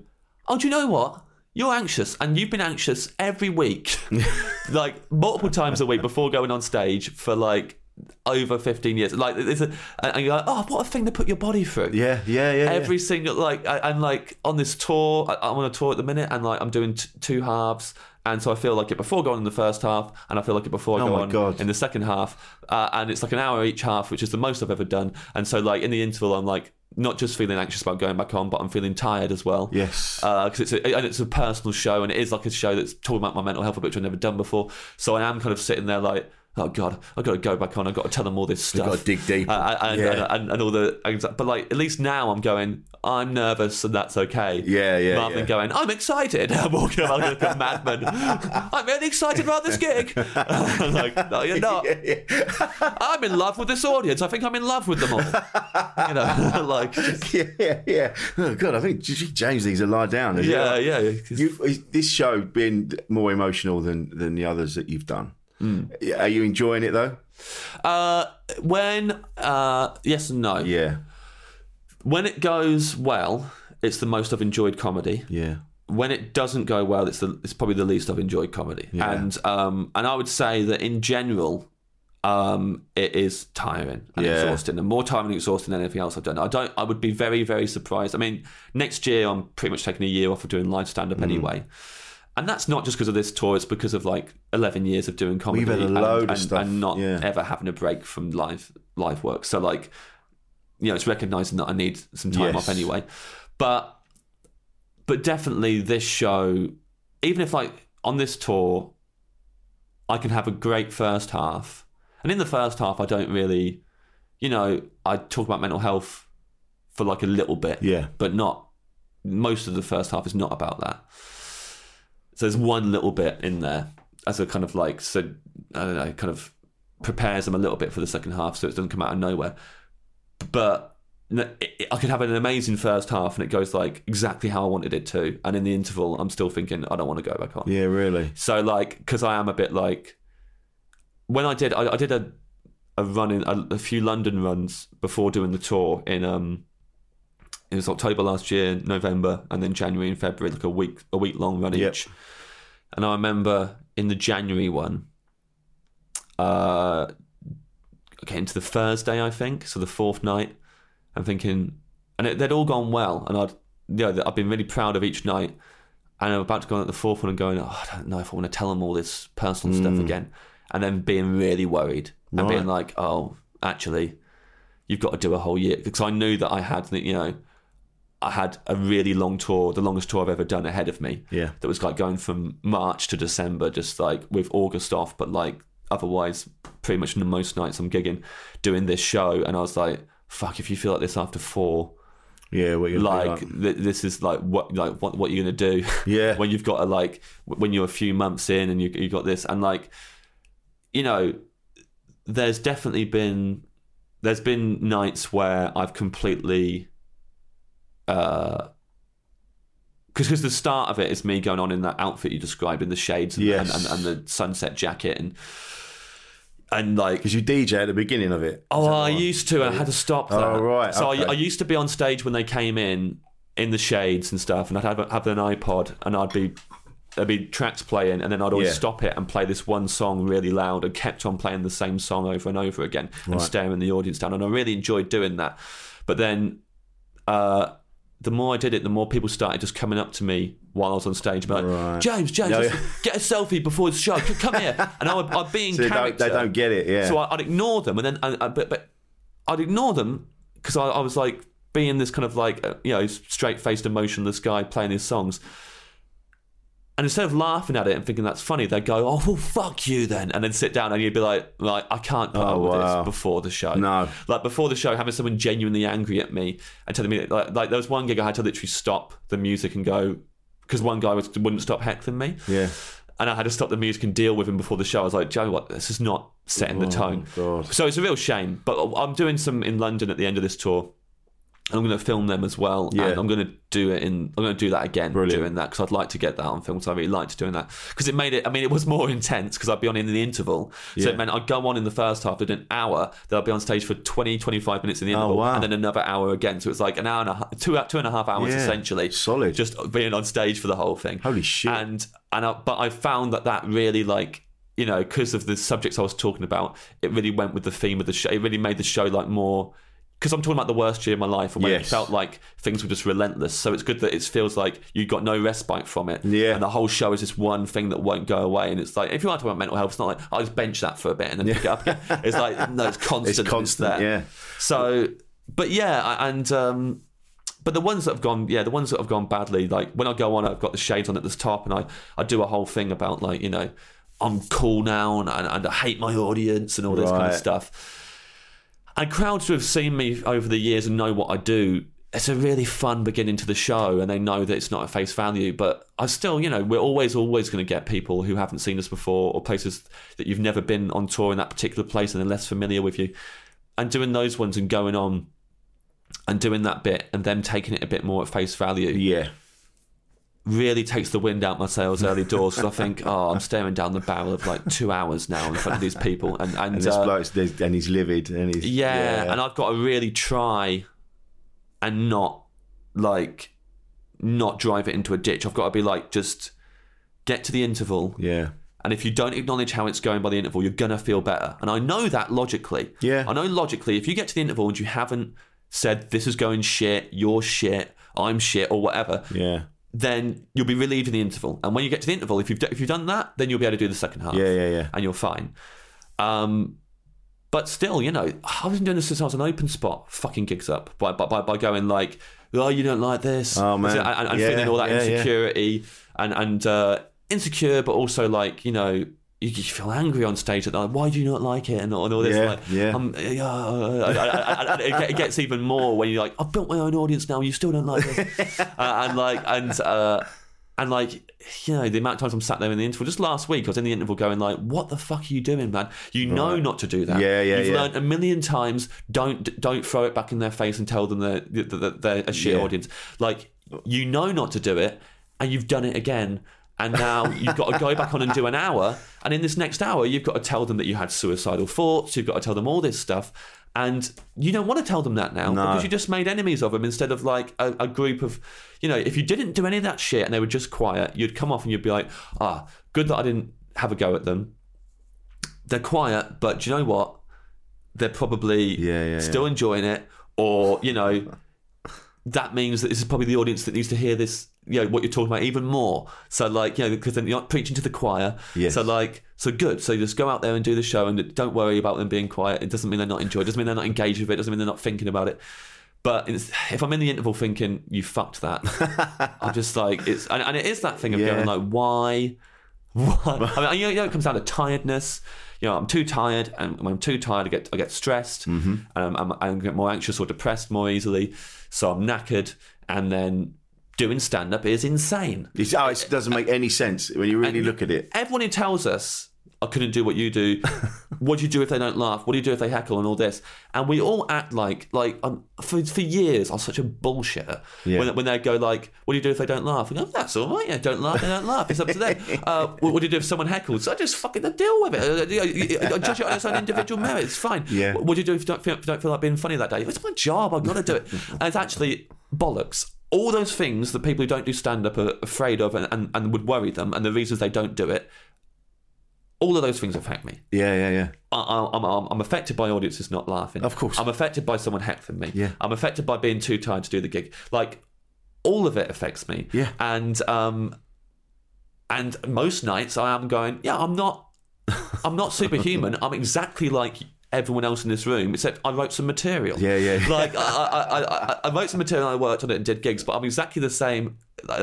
oh, do you know what? You're anxious and you've been anxious every week, like multiple times a week before going on stage for like over 15 years. Like it's a, and you're like, oh, what a thing to put your body through. Yeah, yeah, yeah. Every single like I- and like on this tour, I- I'm on a tour at the minute, and like I'm doing t- two halves, and so I feel like it before going in the first half, and I feel like it before I Oh go on God. in the second half, uh, and it's like an hour each half, which is the most I've ever done. And so like in the interval, I'm like not just feeling anxious about going back on, but I'm feeling tired as well. Yes. Uh, because it's a, and it's a personal show, and it is like a show that's talking about my mental health, which I've never done before. So I am kind of sitting there like. Oh God! I've got to go back on. I've got to tell them all this You've stuff. got to dig deep. Uh, and, Yeah. and, and all the, but like at least now I'm going. I'm nervous and that's okay. Yeah, yeah, Rather yeah. than going, I'm excited. I'm walking around like a madman. I'm really excited about this gig. I'm like, no, you're not. I'm in love with this audience. I think I'm in love with them all. You know, like, yeah, yeah, yeah. Oh God, I think James needs to lie down. Yeah, yeah, yeah. You, is this show been more emotional than than the others that you've done? Are you enjoying it though? uh, when uh, yes and no. Yeah, When it goes well, it's the most I've enjoyed comedy. yeah, when it doesn't go well, it's the it's probably the least I've enjoyed comedy. Yeah. And um and I would say that in general, um it is tiring and Yeah. exhausting, and more tiring and exhausting than anything else I've done. I don't. I would be very very surprised. I mean, next year I'm pretty much taking a year off of doing live stand Mm. up anyway. And that's not just because of this tour; it's because of like eleven years of doing comedy We've had a and, load of and, stuff, and not yeah. ever having a break from live live work. So like, you know, it's recognizing that I need some time Yes. off anyway. But but definitely this show, even if like on this tour, I can have a great first half, and in the first half I don't really, you know, I talk about mental health for like a little bit, Yeah. but not most of the first half is not about that. So there's one little bit in there as a kind of like so I don't know, kind of prepares them a little bit for the second half, so it doesn't come out of nowhere. But no, it, it- I could have an amazing first half, and it goes like exactly how I wanted it to, and in the interval, I'm still thinking I don't want to go back on. yeah. Really? So like, because I am a bit like, when I did, I, I did a a run in a, a few London runs before doing the tour in um. It was October last year, November, and then January and February, like a week a week long run Yep. each. And I remember in the January one, uh, getting to the Thursday, I think, so the fourth night, I'm thinking, and it, they'd all gone well, and I'd, you know, I've been really proud of each night, and I'm about to go on at the fourth one and going, oh, I don't know if I want to tell them all this personal stuff again, and then being really worried and being like, oh, actually, you've got to do a whole year because I knew that I had, you know. I had a really long tour, the longest tour I've ever done ahead of me. Yeah. That was like going from March to December, just like with August off, but like otherwise, pretty much most nights I'm gigging, doing this show. And I was like, fuck, if you feel like this after four, Yeah. What you're like th- this is like what like what what you're gonna do Yeah. when you've got a like when you're a few months in and you you got this and like you know there's definitely been there's been nights where I've completely uh because the start of it is me going on in that outfit you described in the shades and, Yes. and, and, and the sunset jacket and and like because you DJ at the beginning of it. Oh, I used to. and I had to stop that. Oh, right, So okay. I, I used to be on stage when they came in, in the shades and stuff, and I'd have, have an iPod, and I'd be there'd be tracks playing, and then I'd always Yeah. stop it and play this one song really loud, and kept on playing the same song over and over again, and Right. staring the audience down, and I really enjoyed doing that. But then, uh, the more I did it, the more people started just coming up to me while I was on stage, and be like, Right. "James, James, yeah. get a selfie before the show. Come here." And I would, I'd be in So they don't- character. they don't get it, yeah. So I, I'd ignore them, and then, I, I, but, but I'd ignore them because I, I was like being this kind of like uh, you know straight faced, emotionless guy playing his songs. And instead of laughing at it and thinking that's funny, they'd go, "Oh, well, fuck you then," and then sit down, and you'd be like, "Like, I can't put Oh, up with wow. this before the show." No. like before the show, having someone genuinely angry at me and telling me like, like there was one gig I had to literally stop the music and go because one guy was, wouldn't stop heckling me. Yeah. And I had to stop the music and deal with him before the show. I was like, Joe, what? This is not setting the Oh, tone. God. So it's a real shame. But I'm doing some in London at the end of this tour. I'm going to film them as well, Yeah. and I'm going to do it in. I'm going to do that again, Brilliant. doing that because I'd like to get that on film. So I really liked doing that because it made it. I mean, it was more intense because I'd be on in the interval, so Yeah. it meant I'd go on in the first half, did an hour, then I'd be on stage for 20, 25 minutes in the oh, interval, Oh, wow. and then another hour again. So it's like an hour and a half, two two and a half hours Yeah. essentially, Solid. just being on stage for the whole thing. Holy shit. And and I, but I found that that really like you know because of the subjects I was talking about, it really went with the theme of the show. It really made the show like more. Because I'm talking about the worst year of my life, and when it felt like things were just relentless. So it's good that it feels like you got no respite from it. Yeah. And the whole show is this one thing that won't go away. And it's like, if you want to talk about mental health, it's not like I'll just bench that for a bit and then pick it up again. It's like, no, it's constant. and constant, there. yeah. So, but yeah, I- and um, but the ones that have gone, yeah, the ones that have gone badly, like when I go on, I've got the shades on at the top, and I, I do a whole thing about like, you know, I'm cool now, and, and I hate my audience, and all this kind of stuff. And crowds who have seen me over the years and know what I do, it's a really fun beginning to the show, and they know that it's not at face value. But I still, you know, we're always, always going to get people who haven't seen us before, or places that you've never been on tour in that particular place, and they're less familiar with you. And doing those ones and going on and doing that bit, and them taking it a bit more at face value, Yeah. Really takes the wind out my sails early doors. Because I think, oh, I'm staring down the barrel of like two hours now in front of these people, and and, And this uh, bloke's and he's livid and he's yeah, and I've got to really try and not like not drive it into a ditch. I've got to be like just get to the interval. yeah. And if you don't acknowledge how it's going by the interval, you're gonna feel better. And I know that logically. Yeah. I know logically, if you get to the interval and you haven't said this is going shit, you're shit, I'm shit, or whatever, Yeah. Then you'll be relieved in the interval. And when you get to the interval, if you've if you've done that, then you'll be able to do the second half. Yeah, yeah, yeah. And you're fine. Um, but still, you know, I've been doing this since I was an open spot, fucking gigs up by by, by, going like, oh, you don't like this, Oh, man. and, and, Yeah, feeling all that yeah, yeah. insecurity and and uh, insecure, but also like you know. You, you feel angry on stage at that. like, why do you not like it and all, and all this Yeah, like yeah. um, yeah, and- and- and it get- it gets even more when you're like I've built my own audience now you still don't like this uh, and like and uh, and like you know the amount of times I'm sat there in the interval just last week I was in the interval going like what the fuck are you doing man you know Right. not to do that Yeah, yeah, you've yeah. learned a million times don't don't throw it back in their face and tell them they're, that they're a shit Yeah. audience like you know not to do it and you've done it again and now you've got to go back on and do an hour. And in this next hour you've got to tell them that you had suicidal thoughts. You've got to tell them all this stuff. And you don't want to tell them that now No. because you just made enemies of them instead of like a, a group of you know if you didn't do any of that shit and they were just quiet you'd come off and you'd be like ah good that i didn't have a go at them. They're quiet but do you know what? They're probably Yeah, yeah, still yeah. enjoying it or you know that means that this is probably the audience that needs to hear this you know what you're talking about even more so like you know because then you're not preaching to the choir Yes. so like so good so just go out there and do the show and don't worry about them being quiet it doesn't mean they're not enjoying it doesn't mean they're not engaged with it doesn't mean they're not thinking about it but if I'm in the interval thinking you fucked that, I'm just like it's and, and it is that thing of Yeah. going like why, why? I mean, know, you know, it comes down to tiredness. You know, I'm too tired, and when I'm too tired, I get I get stressed, Mm-hmm. and I'm, I'm, I get more anxious or depressed more easily. So I'm knackered, and then doing stand up is insane. It's, oh, it doesn't make any sense when you really look at it. Everyone who tells us I couldn't do what you do, what do you do if they don't laugh? What do you do if they heckle and all this? And we all act like like um, for for years I was such a bullshitter Yeah. when when they go like, what do you do if they don't laugh? And go, that's all right. Yeah, don't laugh. They don't laugh. It's up to them. Uh, what, what do you do if someone heckles? I just fucking deal with it. Uh, you know, you- you- judge it on its own individual merit. It's fine. Yeah. What, what do you do if you don't feel, if you don't feel like being funny that day? It's my job. I've got to do it. and it's actually bollocks. All those things that people who don't do stand up are afraid of and, and, and would worry them, and the reasons they don't do it, all of those things affect me. Yeah, yeah, yeah. I, I'm, I'm, I'm affected by audiences not laughing. Of course. I'm affected by someone heckling me. Yeah. I'm affected by being too tired to do the gig. Like, all of it affects me. Yeah. And um, and most nights I am going, yeah, I'm not, I'm not superhuman. I'm exactly like everyone else in this room, except I wrote some material. Yeah, yeah. Like I, I, I, I, I wrote some material, I worked on it and did gigs, but I'm exactly the same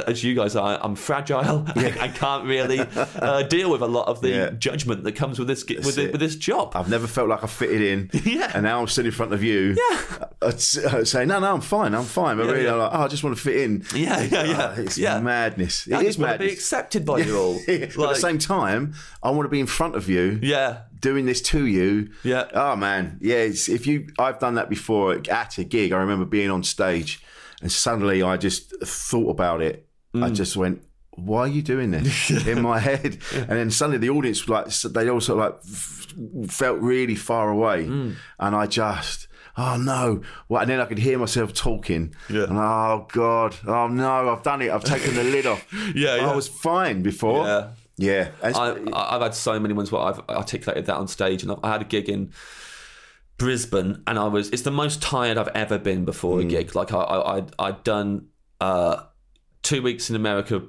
as you guys are, I'm fragile. I, can't really uh, deal with a lot of the Yeah. judgment that comes with this with, it. with this job. I've never felt like I fitted in. Yeah. And now I'm sitting in front of you. Yeah. Uh, uh, saying, no, no, I'm fine. I'm fine. But Yeah, really, yeah. I'm like, oh, I just want to fit in. Yeah, yeah, yeah. Uh, it's Yeah. madness. It I is to be accepted by you all. but at the same time, I want to be in front of you. Yeah. Doing this to you. Yeah. Oh man. Yeah. It's, if you, I've done that before at a gig. I remember being on stage, and suddenly I just thought about it. I Mm. just went, "Why are you doing this?" in my head, and then suddenly the audience like they all sort of like felt really far away, Mm. and I just. Oh no! Well, and then I could hear myself talking. Yeah. And oh god! Oh no! I've done it. I've taken the lid off. Yeah, yeah. I was fine before. Yeah. Yeah. I, I- I've had so many ones where I've articulated that on stage, and I've, I had a gig in Brisbane, and I was. It's the most tired I've ever been before Mm. a gig. Like I, I, I'd, I'd done uh, two weeks in America,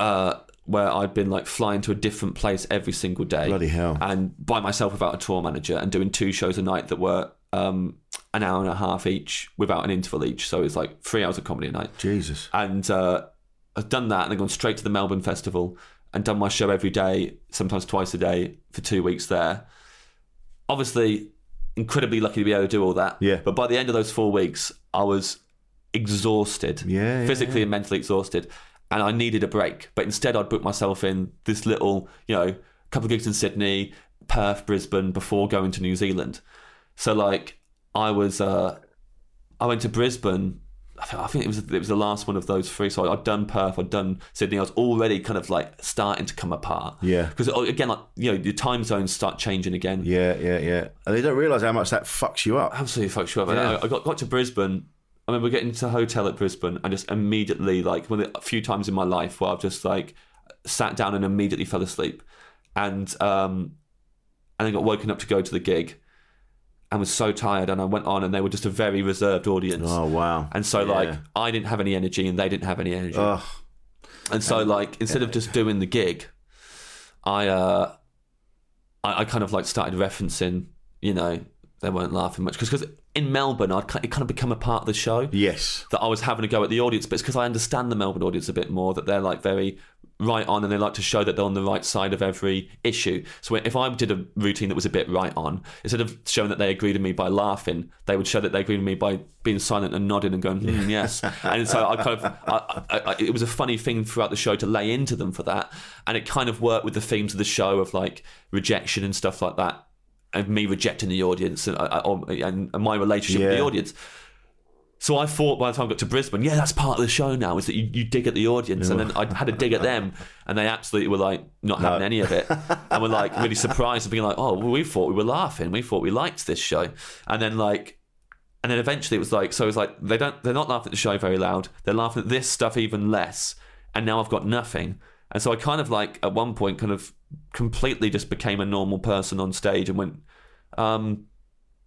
uh, where I'd been like flying to a different place every single day, Bloody hell. and by myself without a tour manager, and doing two shows a night that were. Um, an hour and a half each without an interval each, so it's like three hours of comedy a night Jesus. and uh, I've done that and then gone straight to the Melbourne Festival and done my show every day, sometimes twice a day for two weeks there. Obviously, incredibly lucky to be able to do all that. Yeah. But by the end of those four weeks, I was exhausted, Yeah, yeah, physically yeah. and mentally exhausted, and I needed a break. But instead, I'd book myself in this little, you know, couple of gigs in Sydney, Perth, Brisbane before going to New Zealand. So like, I was, uh, I went to Brisbane. I think, it was it was the last one of those three. So I'd done Perth, I'd done Sydney. I was already kind of like starting to come apart. Yeah. Because again, like you know, your time zones start changing again. Yeah, yeah, yeah. And they don't realise how much that fucks you up. Absolutely fucks you up. Yeah. I, I got got to Brisbane. I remember getting to a hotel at Brisbane and just immediately like one of the few times in my life where I've just like sat down and immediately fell asleep, and um, and then got woken up to go to the gig. And was so tired, and I went on, and they were just a very reserved audience. Oh wow. And so, Yeah. like, I didn't have any energy, and they didn't have any energy. Ugh. And so, like, instead of just doing the gig, I, uh, I, I kind of like started referencing, you know, they weren't laughing much because in Melbourne, I'd it kind of become a part of the show. Yes. That I was having a go at the audience, but it's because I understand the Melbourne audience a bit more. That they're like very right on, and they like to show that they're on the right side of every issue. So if I did a routine that was a bit right on, instead of showing that they agreed with me by laughing, they would show that they agreed with me by being silent and nodding and going, "Hmm, yes. and so I kind of, I, I, I, it was a funny thing throughout the show to lay into them for that, and it kind of worked with the themes of the show of like rejection and stuff like that, and me rejecting the audience and, I- I- and, and my relationship with the audience. So I thought by the time I got to Brisbane, yeah, that's part of the show now, is that you, you dig at the audience. And then I had a dig at them, and they absolutely were like not having any of it. And were like really surprised and being like, oh, well, we thought we were laughing. We thought we liked this show. And then like, and then eventually it was like, so it was like, they don't, they're not laughing at the show very loud. They're laughing at this stuff even less. And now I've got nothing. And so I kind of like, at one point, kind of completely just became a normal person on stage and went, um,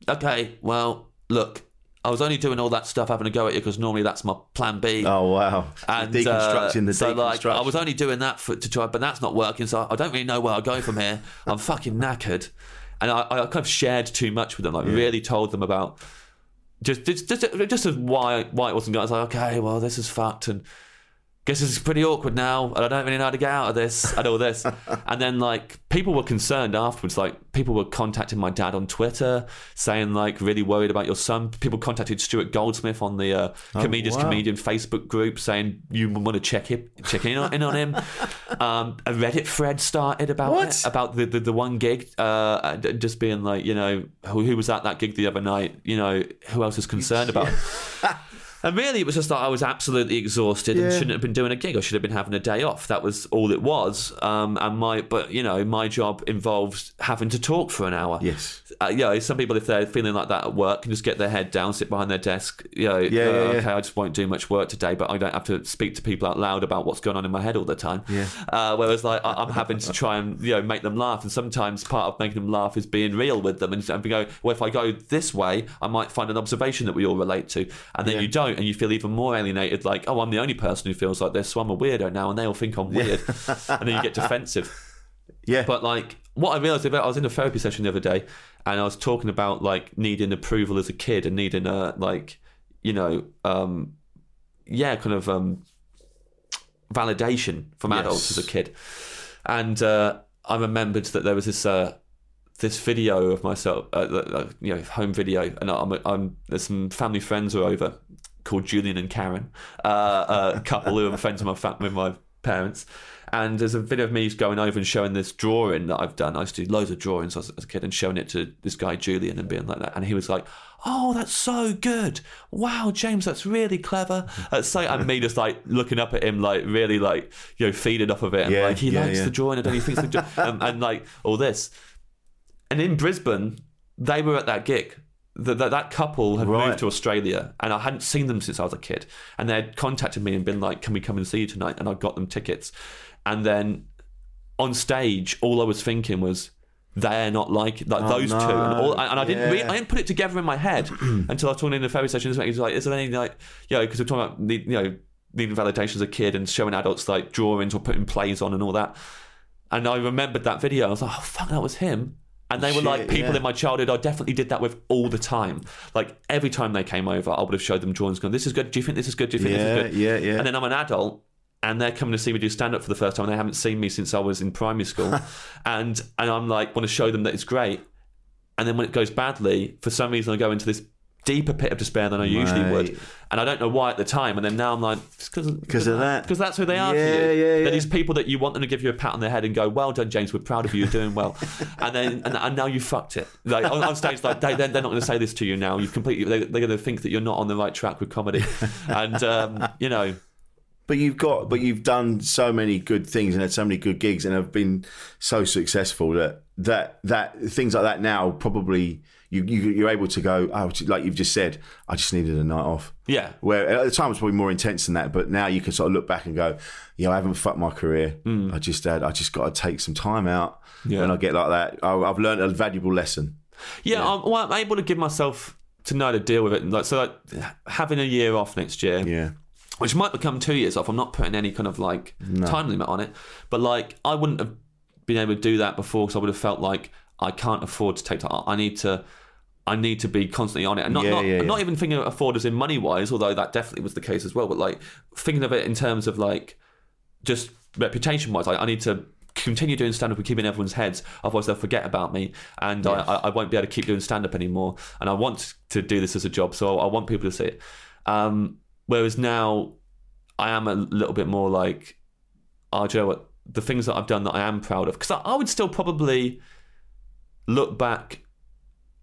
okay, well, look, I was only doing all that stuff having a go at you because normally that's my plan B. Oh wow. And deconstructing uh, the so like I was only doing that for, to try, but that's not working. So I don't really know where I go from here. I'm fucking knackered, and I, I kind of shared too much with them. Like really told them about just just just, just as why why it wasn't. going. I was like, okay, well this is fucked, and guess this is pretty awkward now, and I don't really know how to get out of this and all this. and then like people were concerned afterwards. Like people were contacting my dad on Twitter, saying like really worried about your son. People contacted Stuart Goldsmith on the uh, Oh, comedians wow. comedian Facebook group, saying you want to check it, check in on, in on him. Um, a Reddit thread started about it, about the, the the one gig, uh, just being like, you know, who, who was at that gig the other night? You know, who else is concerned about? And really, it was just that I was absolutely exhausted and shouldn't have been doing a gig. I should have been having a day off. That was all it was. Um, and my, but you know, my job involves having to talk for an hour. Yes. Uh, you know, some people, if they're feeling like that at work, can just get their head down, sit behind their desk. You know, Yeah, uh, yeah, yeah. okay, I just won't do much work today, but I don't have to speak to people out loud about what's going on in my head all the time. Yeah. Uh, whereas, like, I- I'm having to try and you know make them laugh, and sometimes part of making them laugh is being real with them, and, and go, well, if I go this way, I might find an observation that we all relate to, and then Yeah. you don't, and you feel even more alienated. Like, oh, I'm the only person who feels like this, so I'm a weirdo now, and they all think I'm weird, and then you get defensive. Yeah. But like, what I realized about, I was in a therapy session the other day, and I was talking about like needing approval as a kid and needing a like, you know, um, yeah, kind of um, validation from Yes. adults as a kid, and uh, I remembered that there was this. Uh, this video of myself, uh, uh, you know, home video, and I'm, I'm there's some family friends are over, called Julian and Karen, uh, a couple who are friends of my fa- with my parents, and there's a video of me going over and showing this drawing that I've done. I used to do loads of drawings as, as a kid and showing it to this guy Julian and being like that, and he was like, "Oh, that's so good! Wow, James, that's really clever." That's so, and me just like looking up at him, like really like you know feeding off of it, and Yeah, like he yeah, likes yeah. the drawing, and he thinks the and, and like all this. And in Brisbane, they were at that gig. That that that couple had Right. moved to Australia, and I hadn't seen them since I was a kid. And they had contacted me and been like, "Can we come and see you tonight?" And I got them tickets. And then on stage, all I was thinking was, "They're not like like Oh, those two." And, all, and I didn't, re- yeah. I didn't put it together in my head until I was talking in the therapy session. He was like, "Is there any like, you know, because we're talking about the, you know needing validation as a kid and showing adults like drawings or putting plays on and all that." And I remembered that video. I was like, "Oh fuck, that was him." And they were Shit, like people yeah. in my childhood I definitely did that with all the time. Like every time they came over, I would have showed them drawings going, This is good, do you think this is good? Do you think Yeah, this is good? yeah, yeah. And then I'm an adult and they're coming to see me do stand up for the first time and they haven't seen me since I was in primary school. and and I'm like want to show them that it's great. And then when it goes badly, for some reason I go into this deeper pit of despair than I usually would. And I don't know why at the time. And then now I'm like, because of that. Because that's who they are Yeah, to you. yeah, They're yeah. these people that you want them to give you a pat on the head and go, "Well done, James. We're proud of you. You're doing well." and then and, and now you fucked it. Like on, on stage, like they, they're, they're not going to say this to you now. You've completely. They, they're going to think that you're not on the right track with comedy. And um, you know, But you've got, but you've done so many good things and had so many good gigs and have been so successful that that that things like that now probably you, you you're able to go. Oh, like you've just said, I just needed a night off. yeah. Where at the time it was probably more intense than that, but now you can sort of look back and go, "Yeah, I haven't fucked my career. Hmm. I just had, I just got to take some time out." Yeah. When I get like that, I, I've learned a valuable lesson. Yeah, I'm, well, I'm able to give myself to know how to deal with it. Like, so like, having a year off next year, Yeah, which might become two years off. I'm not putting any kind of like time limit on it, but like I wouldn't have been able to do that before because I would have felt like I can't afford to take time. I need to. I need to be constantly on it, and not Yeah, not, yeah, not even thinking of afford as in money wise, although that definitely was the case as well. But like thinking of it in terms of like just reputation wise, like I need to continue doing stand up and keeping everyone's heads, otherwise they'll forget about me, and I, I, I won't be able to keep doing stand up anymore. And I want to do this as a job, so I want people to see it. Um, whereas now, I am a little bit more like, oh, Joe, what the things that I've done that I am proud of, because I, I would still probably look back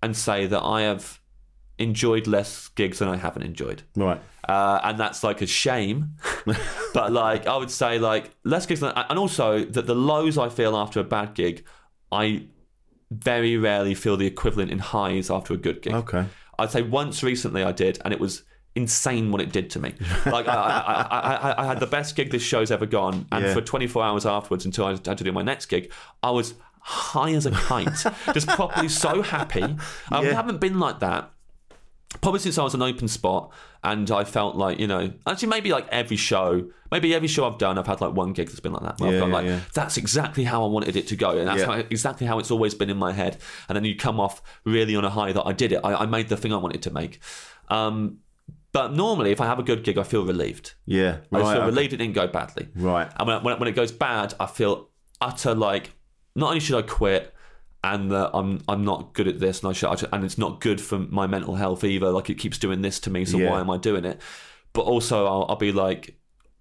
and say that I have enjoyed less gigs than I haven't enjoyed right. uh, and that's like a shame. but like, I would say like less gigs, than, and also that the lows I feel after a bad gig, I very rarely feel the equivalent in highs after a good gig. Okay. I'd say once recently I did, and it was insane what it did to me. Like I, I, I, I, had the best gig this show's ever gone, and Yeah. for 24 hours afterwards, until I had to do my next gig, I was high as a kite, just properly so happy. I Yeah. haven't been like that probably since I was an open spot, and I felt like you know, actually maybe like every show, maybe every show I've done, I've had like one gig that's been like that. Where Yeah, I've gone yeah, like, yeah. that's exactly how I wanted it to go, and that's how, exactly how it's always been in my head. And then you come off really on a high that I did it. I, I made the thing I wanted to make. Um, but normally, if I have a good gig, I feel relieved. Yeah, I just feel okay. relieved it didn't go badly. Right. And when, when, when it goes bad, I feel utter like not only should I quit and that I'm I'm not good at this and I should, I should and it's not good for my mental health either. Like it keeps doing this to me, so Yeah. why am I doing it? But also I'll, I'll be like.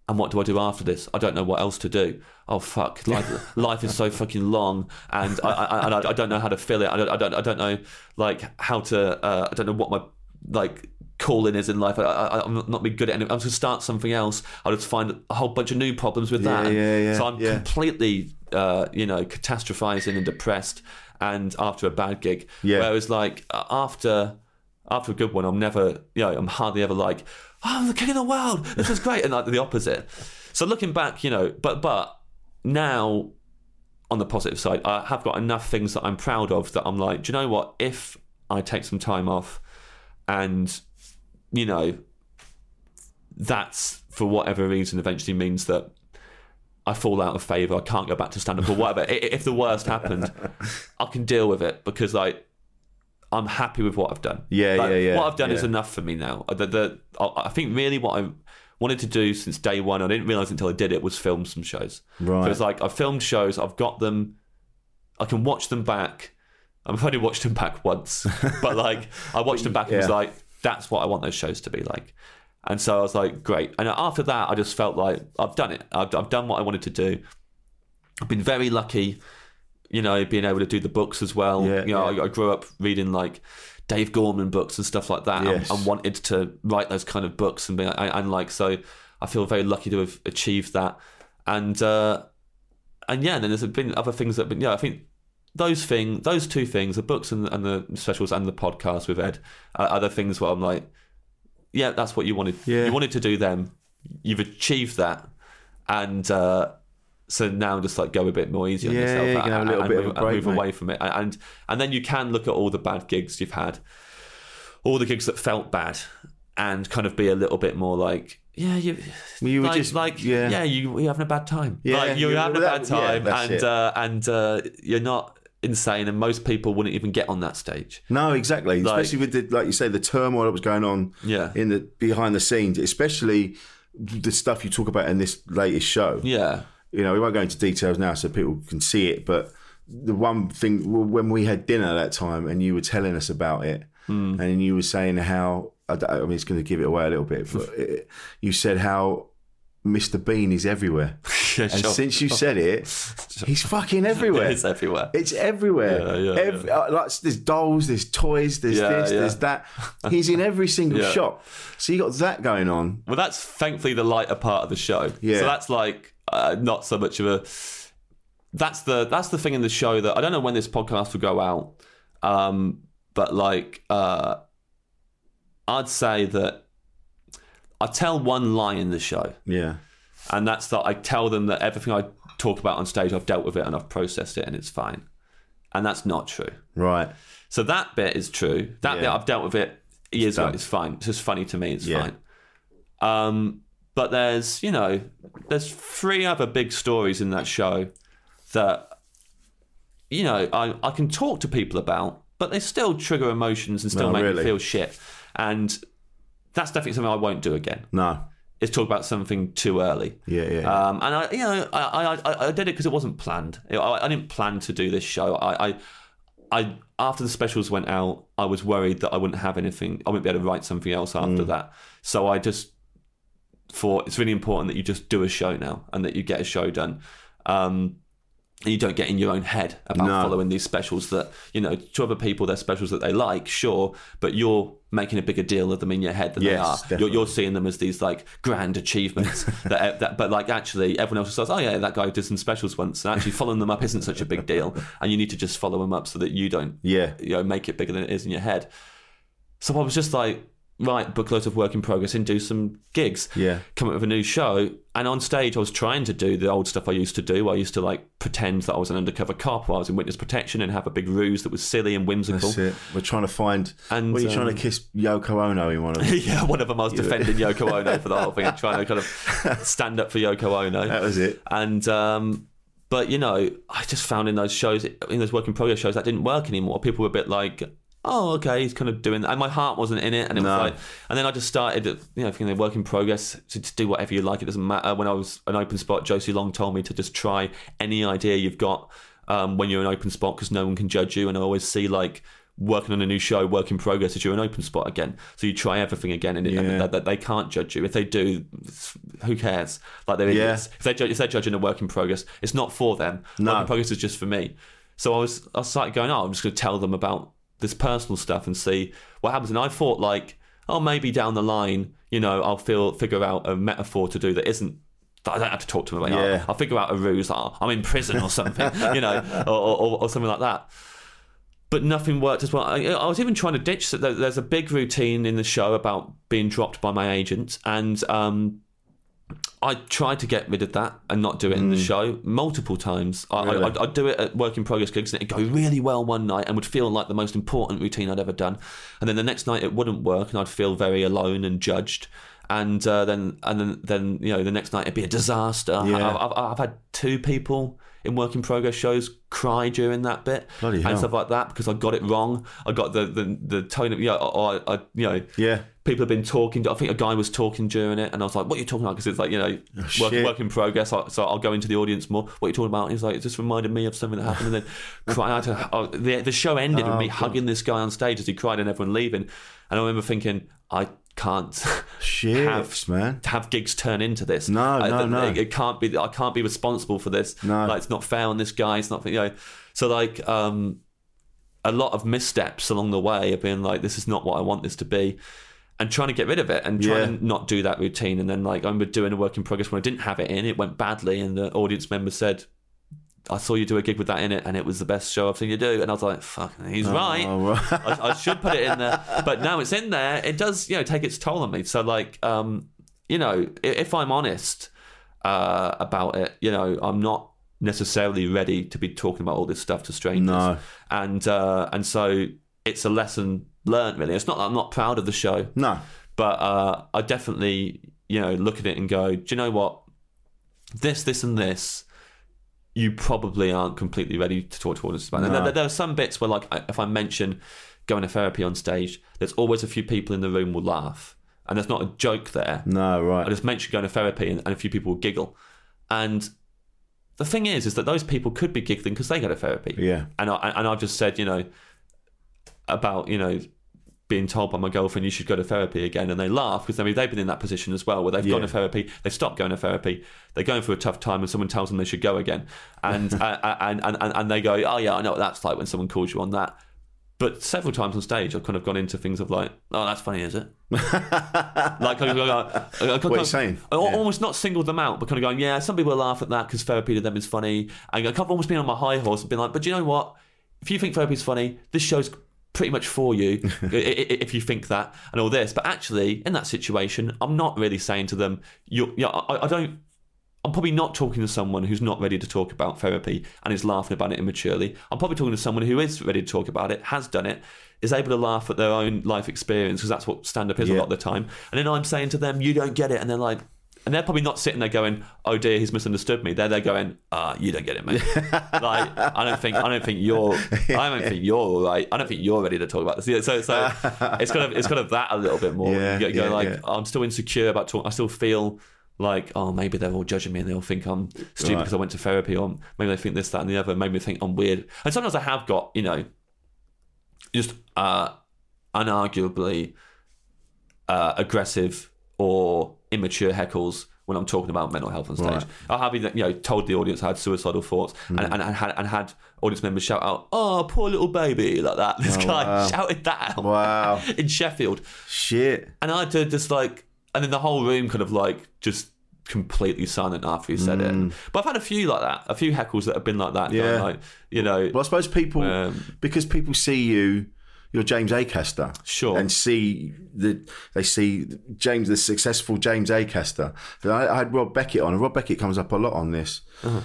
And what do I do after this? I don't know what else to do. Oh fuck! Life, life is so fucking long, and I, I, and I, I don't know how to fill it. I don't, I don't, I don't know like how to. Uh, I don't know what my like calling is in life. I, I, I'm not be good at it. I'm going to start something else. I'll just find a whole bunch of new problems with that. Yeah, yeah, yeah, so I'm yeah. completely, uh, you know, catastrophizing and depressed. And after a bad gig, Yeah. whereas like after after a good one, I'm never, you know, I'm hardly ever like, oh, I'm the king of the world. This is great, and like the opposite. So looking back, you know, but but now on the positive side, I have got enough things that I'm proud of that I'm like, do you know what? If I take some time off and, you know, that's for whatever reason eventually means that I fall out of favour, I can't go back to stand up or whatever. If the worst happened, I can deal with it because like I'm happy with what I've done. Yeah, Like, yeah, yeah, What I've done is enough for me now. Uh, the, the, I think really what I wanted to do since day one. I didn't realize until I did it was film some shows. Right. So it's like I've filmed shows. I've got them. I can watch them back. I've only watched them back once, but like I watched them back and was like, that's what I want those shows to be like. And so I was like, great. And after that, I just felt like I've done it. I've, I've done what I wanted to do. I've been very lucky, you know, being able to do the books as well. Yeah, you know, yeah. I, I grew up reading like Dave Gorman books and stuff like that, Yes. and, and wanted to write those kind of books and be and, and like so. I feel very lucky to have achieved that, and uh, and yeah, and then there's been other things that, have been yeah, I think those thing, those two things, the books and, and the specials and the podcast with Ed, are other things where I'm like, yeah, that's what you wanted. Yeah. You wanted to do them. You've achieved that, and uh, so now just like go a bit more easy on Yeah, yourself yeah, you can have a and, little and bit of move, break, and move mate. away from it, and and then you can look at all the bad gigs you've had, all the gigs that felt bad, and kind of be a little bit more like. Yeah, you. You were like, just- like yeah. yeah, you you're having a bad time. Yeah, like you're you- having a bad time, and uh, and uh, you're not insane, and most people wouldn't even get on that stage. No, exactly. Like- especially with the, like you say, the turmoil that was going on Yeah. in the behind the scenes, especially the stuff you talk about in this latest show. Yeah, You know, we won't go into details now so people can see it, but the one thing when we had dinner that time and you were telling us about it, Hmm. and you were saying how I, I mean, it's going to give it away a little bit, but it, you said how Mr. Bean is everywhere. Yeah, and sure. since you said it, he's fucking everywhere. it's everywhere. It's everywhere. Yeah, yeah, Every, uh, like, there's dolls, there's toys, there's this, there's that. He's in every single shop. So you got that going on. Well, that's thankfully the lighter part of the show. Yeah. So that's like uh, not so much of a. That's the that's the thing in the show that I don't know when this podcast will go out, um, but like uh, I'd say that I tell one lie in the show, Yeah. And that's that I tell them that everything I talk about on stage I've dealt with it and I've processed it and it's fine, and that's not true. Right. So that bit is true. That bit I've dealt with it years ago. It's fine. It's just funny to me. It's Yeah. fine. Um, but there's you know there's three other big stories in that show that you know I, I can talk to people about, but they still trigger emotions and still No, make really? me feel shit. And that's definitely something I won't do again. No. Is talk about something too early. Yeah, yeah. yeah. Um, and I, you know, I, I, I, did it because it wasn't planned. I, I didn't plan to do this show. I, I, I, after the specials went out, I was worried that I wouldn't have anything. I wouldn't be able to write something else Mm. after that. So I just thought it's really important that you just do a show now and that you get a show done. Um, and you don't get in your own head about No. following these specials that you know to other people they're specials that they like sure but you're making a bigger deal of them in your head than Yes, they are you're, you're seeing them as these like grand achievements that, eh, that but like actually everyone else says oh yeah that guy did some specials once and actually following them up isn't such a big deal and you need to just follow them up so that you don't Yeah. you know make it bigger than it is in your head so I was just like right book loads of work in progress and do some gigs Yeah. come up with a new show and on stage I was trying to do the old stuff I used to do I used to like pretend that I was an undercover cop while I was in witness protection and have a big ruse that was silly and whimsical That's it. We're trying to find. And, were you trying um, to kiss Yoko Ono in one of them? yeah, one of them I was defending Yoko Ono for the whole thing, and trying to kind of stand up for Yoko Ono. That was it. And um, but you know, I just found in those shows, in those work in progress shows, that didn't work anymore. People were a bit like, "Oh, okay, he's kind of doing," that. and my heart wasn't in it, and it No. was like, and then I just started, you know, thinking work in progress to do whatever you like. It doesn't matter. When I was an open spot, Josie Long told me to just try any idea you've got um, when you're an open spot because no one can judge you, and I always see like. Working on a new show, work in progress, as you're an open spot again. So you try everything again, and, it, and that, that they can't judge you. If they do, who cares? Like they're Yeah. If, they, ju- if they're judging a work in progress, it's not for them. No. Work in progress is just for me. So I was, I started going, oh, I'm just going to tell them about this personal stuff and see what happens. And I thought, like, oh, maybe down the line, you know, I'll feel figure out a metaphor to do that isn't. that I don't have to talk to them about. Yeah. I'll, I'll figure out a ruse. Like, oh, I'm in prison or something, you know, or, or, or something like that but nothing worked as well. I, I was even trying to ditch that. There's a big routine in the show about being dropped by my agent, and um, I tried to get rid of that and not do it in the show multiple times. I, Really? I, I'd do it at work in progress gigs, and it'd go really well one night, and would feel like the most important routine I'd ever done, and then the next night it wouldn't work, and I'd feel very alone and judged. and uh, then and then then you know the next night it'd be a disaster. Yeah. I've, I've, I've had two people in work in progress shows cry during that bit Bloody and hell. stuff like that because I got it wrong. I got the the, the tone of yeah, or, or I, you know Yeah. people have been talking. I think a guy was talking during it, and I was like, "What are you talking about?" Because it's like you know, oh, work, shit. work in progress. So, so I'll go into the audience more. What are you talking about? And he's like, "It just reminded me of something that happened." And then cry out. To, oh, the the show ended with Oh, me God. hugging this guy on stage as he cried and everyone leaving. And I remember thinking, I can't Shifts, man. have gigs turn into this. No, I- no, no. It, it can't be. I can't be responsible for this. No. like it's not fair on this guy. It's not. You know. So like, um, a lot of missteps along the way of being like, this is not what I want this to be. And trying to get rid of it and trying Yeah. to not do that routine. And then, like, I remember doing a work in progress when I didn't have it in, it went badly. And the audience member said, I saw you do a gig with that in it, and it was the best show I've seen you do. And I was like, "Fuck, he's Oh, right. right. I, I should put it in there." But now it's in there. It does, you know, take its toll on me. So, like, um, you know, i- if I'm honest uh, about it, you know, I'm not necessarily ready to be talking about all this stuff to strangers. No. And uh, and so it's a lesson learned. Really, it's not. I'm not proud of the show. No. But uh, I definitely, you know, look at it and go, do you know what? This, this, and this, you probably aren't completely ready to talk to audiences about. And No. There, there are some bits where, like, if I mention going to therapy on stage, there's always a few people in the room will laugh, and there's not a joke there. No, right. I just mention going to therapy, and, and a few people will giggle. And the thing is, is that those people could be giggling because they go to therapy. Yeah. And I and I've just said, you know, about you know being told by my girlfriend you should go to therapy again, and they laugh because I mean they've been in that position as well, where they've gone to therapy, they've stopped going to therapy, they're going through a tough time, and someone tells them they should go again, and uh, and, and and and they go, oh yeah, I know what that's like when someone calls you on that. But several times on stage, I've kind of gone into things of like, oh, that's funny, is it? like, I, I, I, I, What are you saying? I Yeah. almost not singled them out, but kind of going, yeah, some people laugh at that because therapy to them is funny. And I've almost been on my high horse and been like, but you know what? If you think therapy is funny, this show's pretty much for you if you think that and all this. But actually, in that situation, I'm not really saying to them, you yeah, I, I don't. I'm probably not talking to someone who's not ready to talk about therapy and is laughing about it immaturely. I'm probably talking to someone who is ready to talk about it, has done it, is able to laugh at their own life experience because that's what stand up is a lot of the time. And then I'm saying to them, you don't get it. And they're like, and they're probably not sitting there going, "Oh dear, he's misunderstood me." They're there going, "Ah, you don't get it, mate. like, I don't think, I don't think you're, I don't think you're all right. I don't think you're ready to talk about this." So, so it's kind of, it's kind of that a little bit more. Yeah, you go, yeah, like, yeah. I'm still insecure about talking. I still feel like, oh, maybe they're all judging me and they'll think I'm stupid Right. because I went to therapy, or maybe they think this, that, and the other. Maybe they think I'm weird. And sometimes I have got, you know, just uh, unarguably uh, aggressive or immature heckles when I'm talking about mental health on stage. Right. I have even, you know told the audience I had suicidal thoughts and, and, and had and had audience members shout out, "Oh, poor little baby," like that. This Oh, guy wow. shouted that out Wow. in Sheffield, Shit. and I had to just like, and then the whole room kind of like just completely silent after he said it. But I've had a few like that, a few heckles that have been like that. Mm. Yeah. like you know, Well, I suppose people, Um, because people see you, you're James Acaster, Sure. and see the they see James, the successful James Acaster. I, I had Rob Beckett on, and Rob Beckett comes up a lot on this Uh-huh.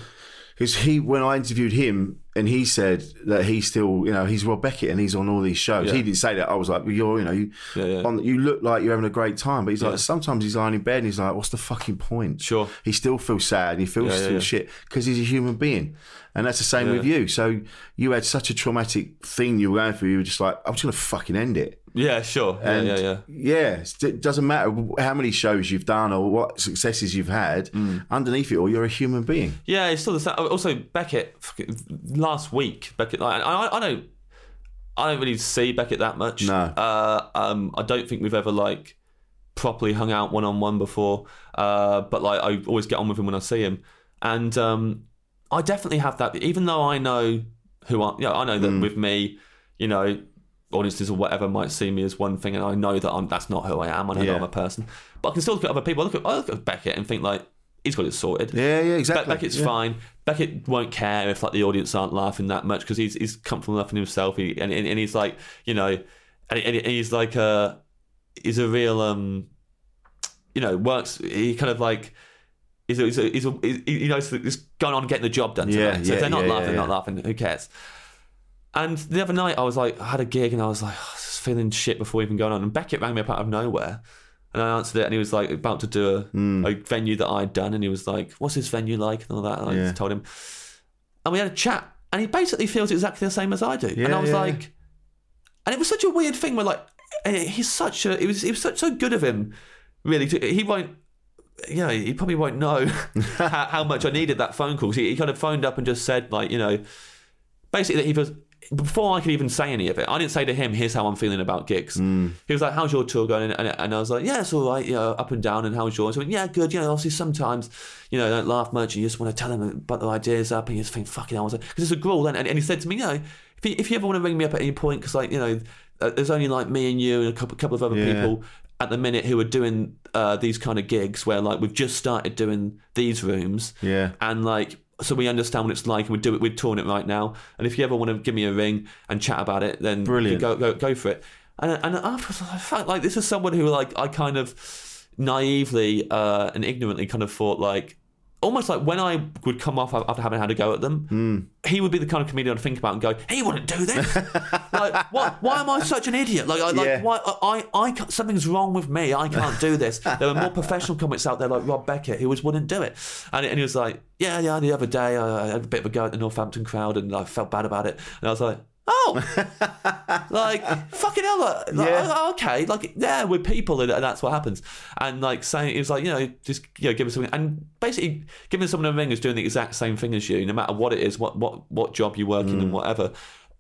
Because he, when I interviewed him, and he said that he's still, you know, he's Rob Beckett, and he's on all these shows. Yeah. He didn't say that. I was like, well, you're, you know, you, Yeah, yeah. On, you look like you're having a great time, but he's like, sometimes he's lying in bed, and he's like, what's the fucking point? Sure. He still feels sad, and he feels still shit because he's a human being. And that's the same with you. So you had such a traumatic thing you were going through. You were just like, I'm just going to fucking end it. Yeah, sure, yeah, And yeah, yeah. yeah, it's- it doesn't matter how many shows you've done or what successes you've had. Mm. Underneath it all, you're a human being. Yeah, it's still the same. Also, Beckett last week. Beckett, I, I, I don't, I don't really see Beckett that much. No. uh, um, I don't think we've ever like properly hung out one on one before. Uh, but like, I always get on with him when I see him, and um, I definitely have that. Even though I know who I, you know, I know that with me, you know. Audiences or whatever might see me as one thing, and I know that I'm that's not who I am. I know Yeah. that I'm a person, but I can still look at other people. I look at, I look at Beckett and think like he's got it sorted. Yeah, yeah, Be- exactly. Beckett's Yeah. fine. Beckett won't care if like the audience aren't laughing that much because he's he's comfortable enough in himself. He, and, and and he's like you know, and, and he's like a he's a real um, you know works. He kind of like. He's a, he's a, he's a, he, he knows that he's going on getting the job done. Yeah, tonight. so yeah, if they're not yeah, laughing, yeah, not laughing. Who cares? And the other night, I was like, I had a gig, and I was like, oh, I was just feeling shit before even going on. And Beckett rang me up out of nowhere, And I answered it, and he was like about to do a, a venue that I'd done, and he was like, "What's this venue like?" and all that. And I Yeah. just told him, and we had a chat, and he basically feels exactly the same as I do. and I was yeah. like, and it was such a weird thing where like eh, he's such a it was it was such so good of him, really. To, he won't. Yeah, he probably won't know how, how much I needed that phone call. 'Cause He, he kind of phoned up and just said, like, you know, basically that he was before I could even say any of it. I didn't say to him, "Here's how I'm feeling about gigs." He was like, "How's your tour going?" And, and I was like, "Yeah, it's all right. You know, up and down. And how's yours?" I went, "Yeah, good. You know, obviously sometimes, you know, don't laugh much. And you just want to tell them about the ideas up, and you just think, fucking hell." Because it's a gruel. And, and he said to me, "You know, if you, if you ever want to ring me up at any point, because like, you know, uh, there's only like me and you and a couple, couple of other Yeah. people." At the minute, who are doing uh, these kind of gigs where like we've just started doing these rooms, Yeah. and like so we understand what it's like and we do it we're touring it right now and if you ever want to give me a ring and chat about it then Brilliant. go go go for it and and afterwards I felt like this is someone who like I kind of naively uh, and ignorantly kind of thought like almost like when I would come off after having had a go at them hmm. he would be the kind of comedian I'd think about and go he wouldn't do this. Like what why am I such an idiot? Like I like Yeah. why I, I can't, something's wrong with me. I can't do this. There are more professional comics out there like Rob Beckett who just wouldn't do it. And, and he was like yeah yeah the other day I, I had a bit of a go at the Northampton crowd and I felt bad about it. And I was like oh like fucking hell like, like, Yeah. oh, okay like yeah we're people and, and that's what happens and like saying it was like you know just you know give us something and basically giving someone a ring is doing the exact same thing as you no matter what it is what what what job you work in Mm. and whatever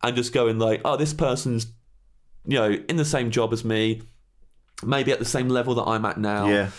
and just going like oh this person's you know in the same job as me maybe at the same level that I'm at now Yeah.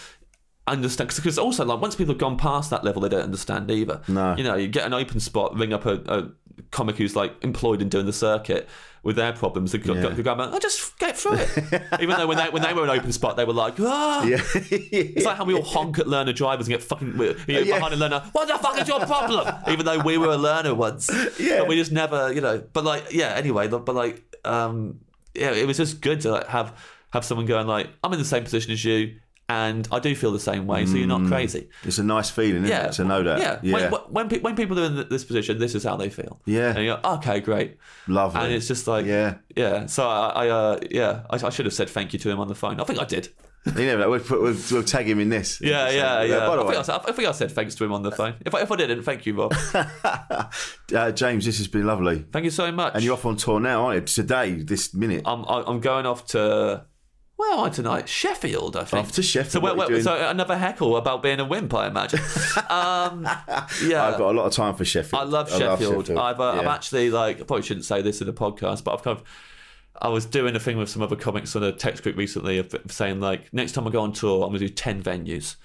Understand because also like once people have gone past that level they don't understand either No. you know you get an open spot ring up a, a comic who's like employed in doing the circuit with their problems they go, Yeah. go, go, go, oh just get through it even though when they when they were an open spot they were like ah Yeah. it's like how we all honk at learner drivers and get fucking you know, Yeah. behind a learner what the fuck is your problem even though we were a learner once Yeah. but we just never you know but like yeah anyway but like um yeah it was just good to like have have someone going like I'm in the same position as you and I do feel the same way so you're not crazy It's a nice feeling, isn't yeah it, to know that? yeah, Yeah. When, when, pe- when people are in this position this is how they feel Yeah. and you're like, okay great Lovely. and it's just like Yeah. yeah so I, I uh yeah I, I should have said thank you to him on the phone I think I did You never know. We'll, put, we'll, we'll tag him in this. yeah, yeah, yeah. By the I, way, think I, said, I think I said thanks to him on the phone. If I, if I didn't, thank you, Rob. uh, James, this has been lovely. Thank you so much. And you're off on tour now, aren't you? Today, this minute. I'm I'm going off to where I tonight? Sheffield, I think. Off to Sheffield, So, where, what where, so another heckle about being a wimp, I imagine. um, yeah, I've got a lot of time for Sheffield. I love Sheffield. I've, uh, I'm actually like, I probably shouldn't say this in a podcast, but I've kind of, I was doing a thing with some other comics on a text group recently of saying like, next time I go on tour, I'm going to do ten venues,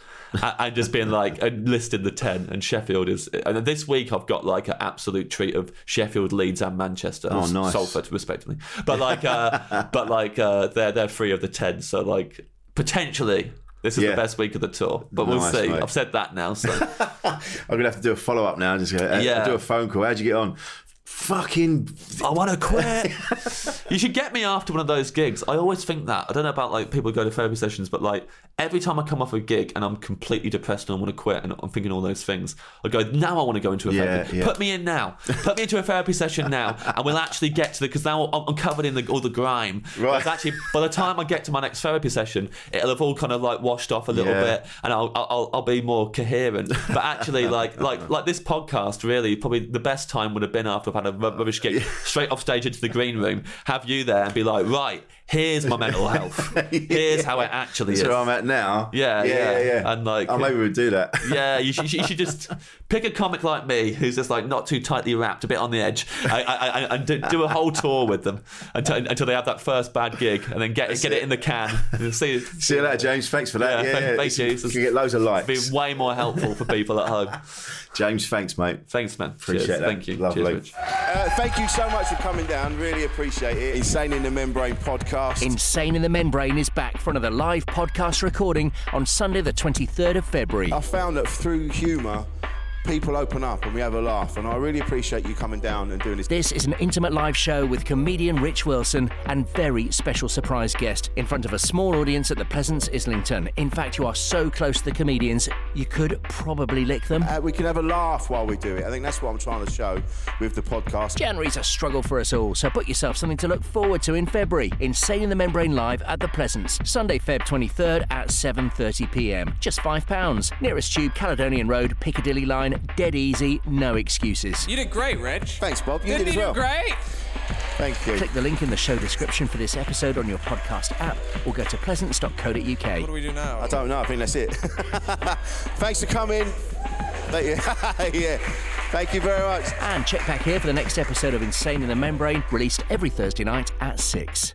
and, just being like, and listed the ten, and Sheffield is, and this week I've got like an absolute treat of Sheffield, Leeds, and Manchester, Oh, nice. Salford, respectively, but like, uh, but like, uh, they're they're three of the ten, so like potentially. This is Yeah. the best week of the tour, but we'll see. mate. I've said that now, so I'm gonna have to do a follow up now. Just go, uh, Yeah. do a phone call. How'd you get on? Fucking. I want to quit. you should get me after one of those gigs. I always think that. I don't know about like people who go to therapy sessions, but like every time I come off a gig and I'm completely depressed and I want to quit and I'm thinking all those things, I go, now I want to go into a therapy. yeah. Put me in now. Put me into a therapy session now, and we'll actually get to the because now I'm covered in the, all the grime. Right. Actually, by the time I get to my next therapy session, it'll have all kind of like washed off a little Yeah. bit, and I'll, I'll I'll be more coherent. But actually, like like like this podcast, really, probably the best time would have been after I've a rub- rubbish gig, straight off stage into the green room, have you there, and be like, right, here's my mental health. Here's how it actually That's is. where I'm at now. Yeah, yeah, yeah. yeah. yeah. And like, oh, maybe we'll do that. yeah, you should, you should just pick a comic like me who's just like not too tightly wrapped, a bit on the edge, I, I, I, and do, do a whole tour with them until, until they have that first bad gig, and then get That's get it. it. in the can. See, See you later, James. Thanks for that. Yeah, Yeah, thank- yeah. thank you. You can get loads of likes. be way more helpful for people at home. James, thanks, mate. Thanks, man. Appreciate Cheers. that. Thank you. Lovely. Cheers, Uh, thank you so much for coming down. Really appreciate it. Insane in the Membrane podcast. Insane in the Membrane is back for another live podcast recording on Sunday, the 23rd of February. I found that through humour, people open up and we have a laugh. And I really appreciate you coming down and doing this. This is an intimate live show with comedian Rich Wilson and very special surprise guest in front of a small audience at the Pleasance Islington. In fact, you are so close to the comedians, you could probably lick them. Uh, we can have a laugh while we do it. I think that's what I'm trying to show with the podcast. January's a struggle for us all, so put yourself something to look forward to in February. Insane in the Membrane live at the Pleasance, Sunday, Feb 23rd at 7:30 p.m. Just five pounds. Nearest tube, Caledonian Road, Piccadilly Line. Dead easy, no excuses. You did great, Rich. Thanks, Bob. You Didn't did as well. great? Thank you. Click the link in the show description for this episode on your podcast app, or go to pleasance.co.uk. What do we do now? I don't know. I think that's it. Thanks for coming. Thank you. yeah. Thank you very much. And check back here for the next episode of Insane in the Membrane, released every Thursday night at 6.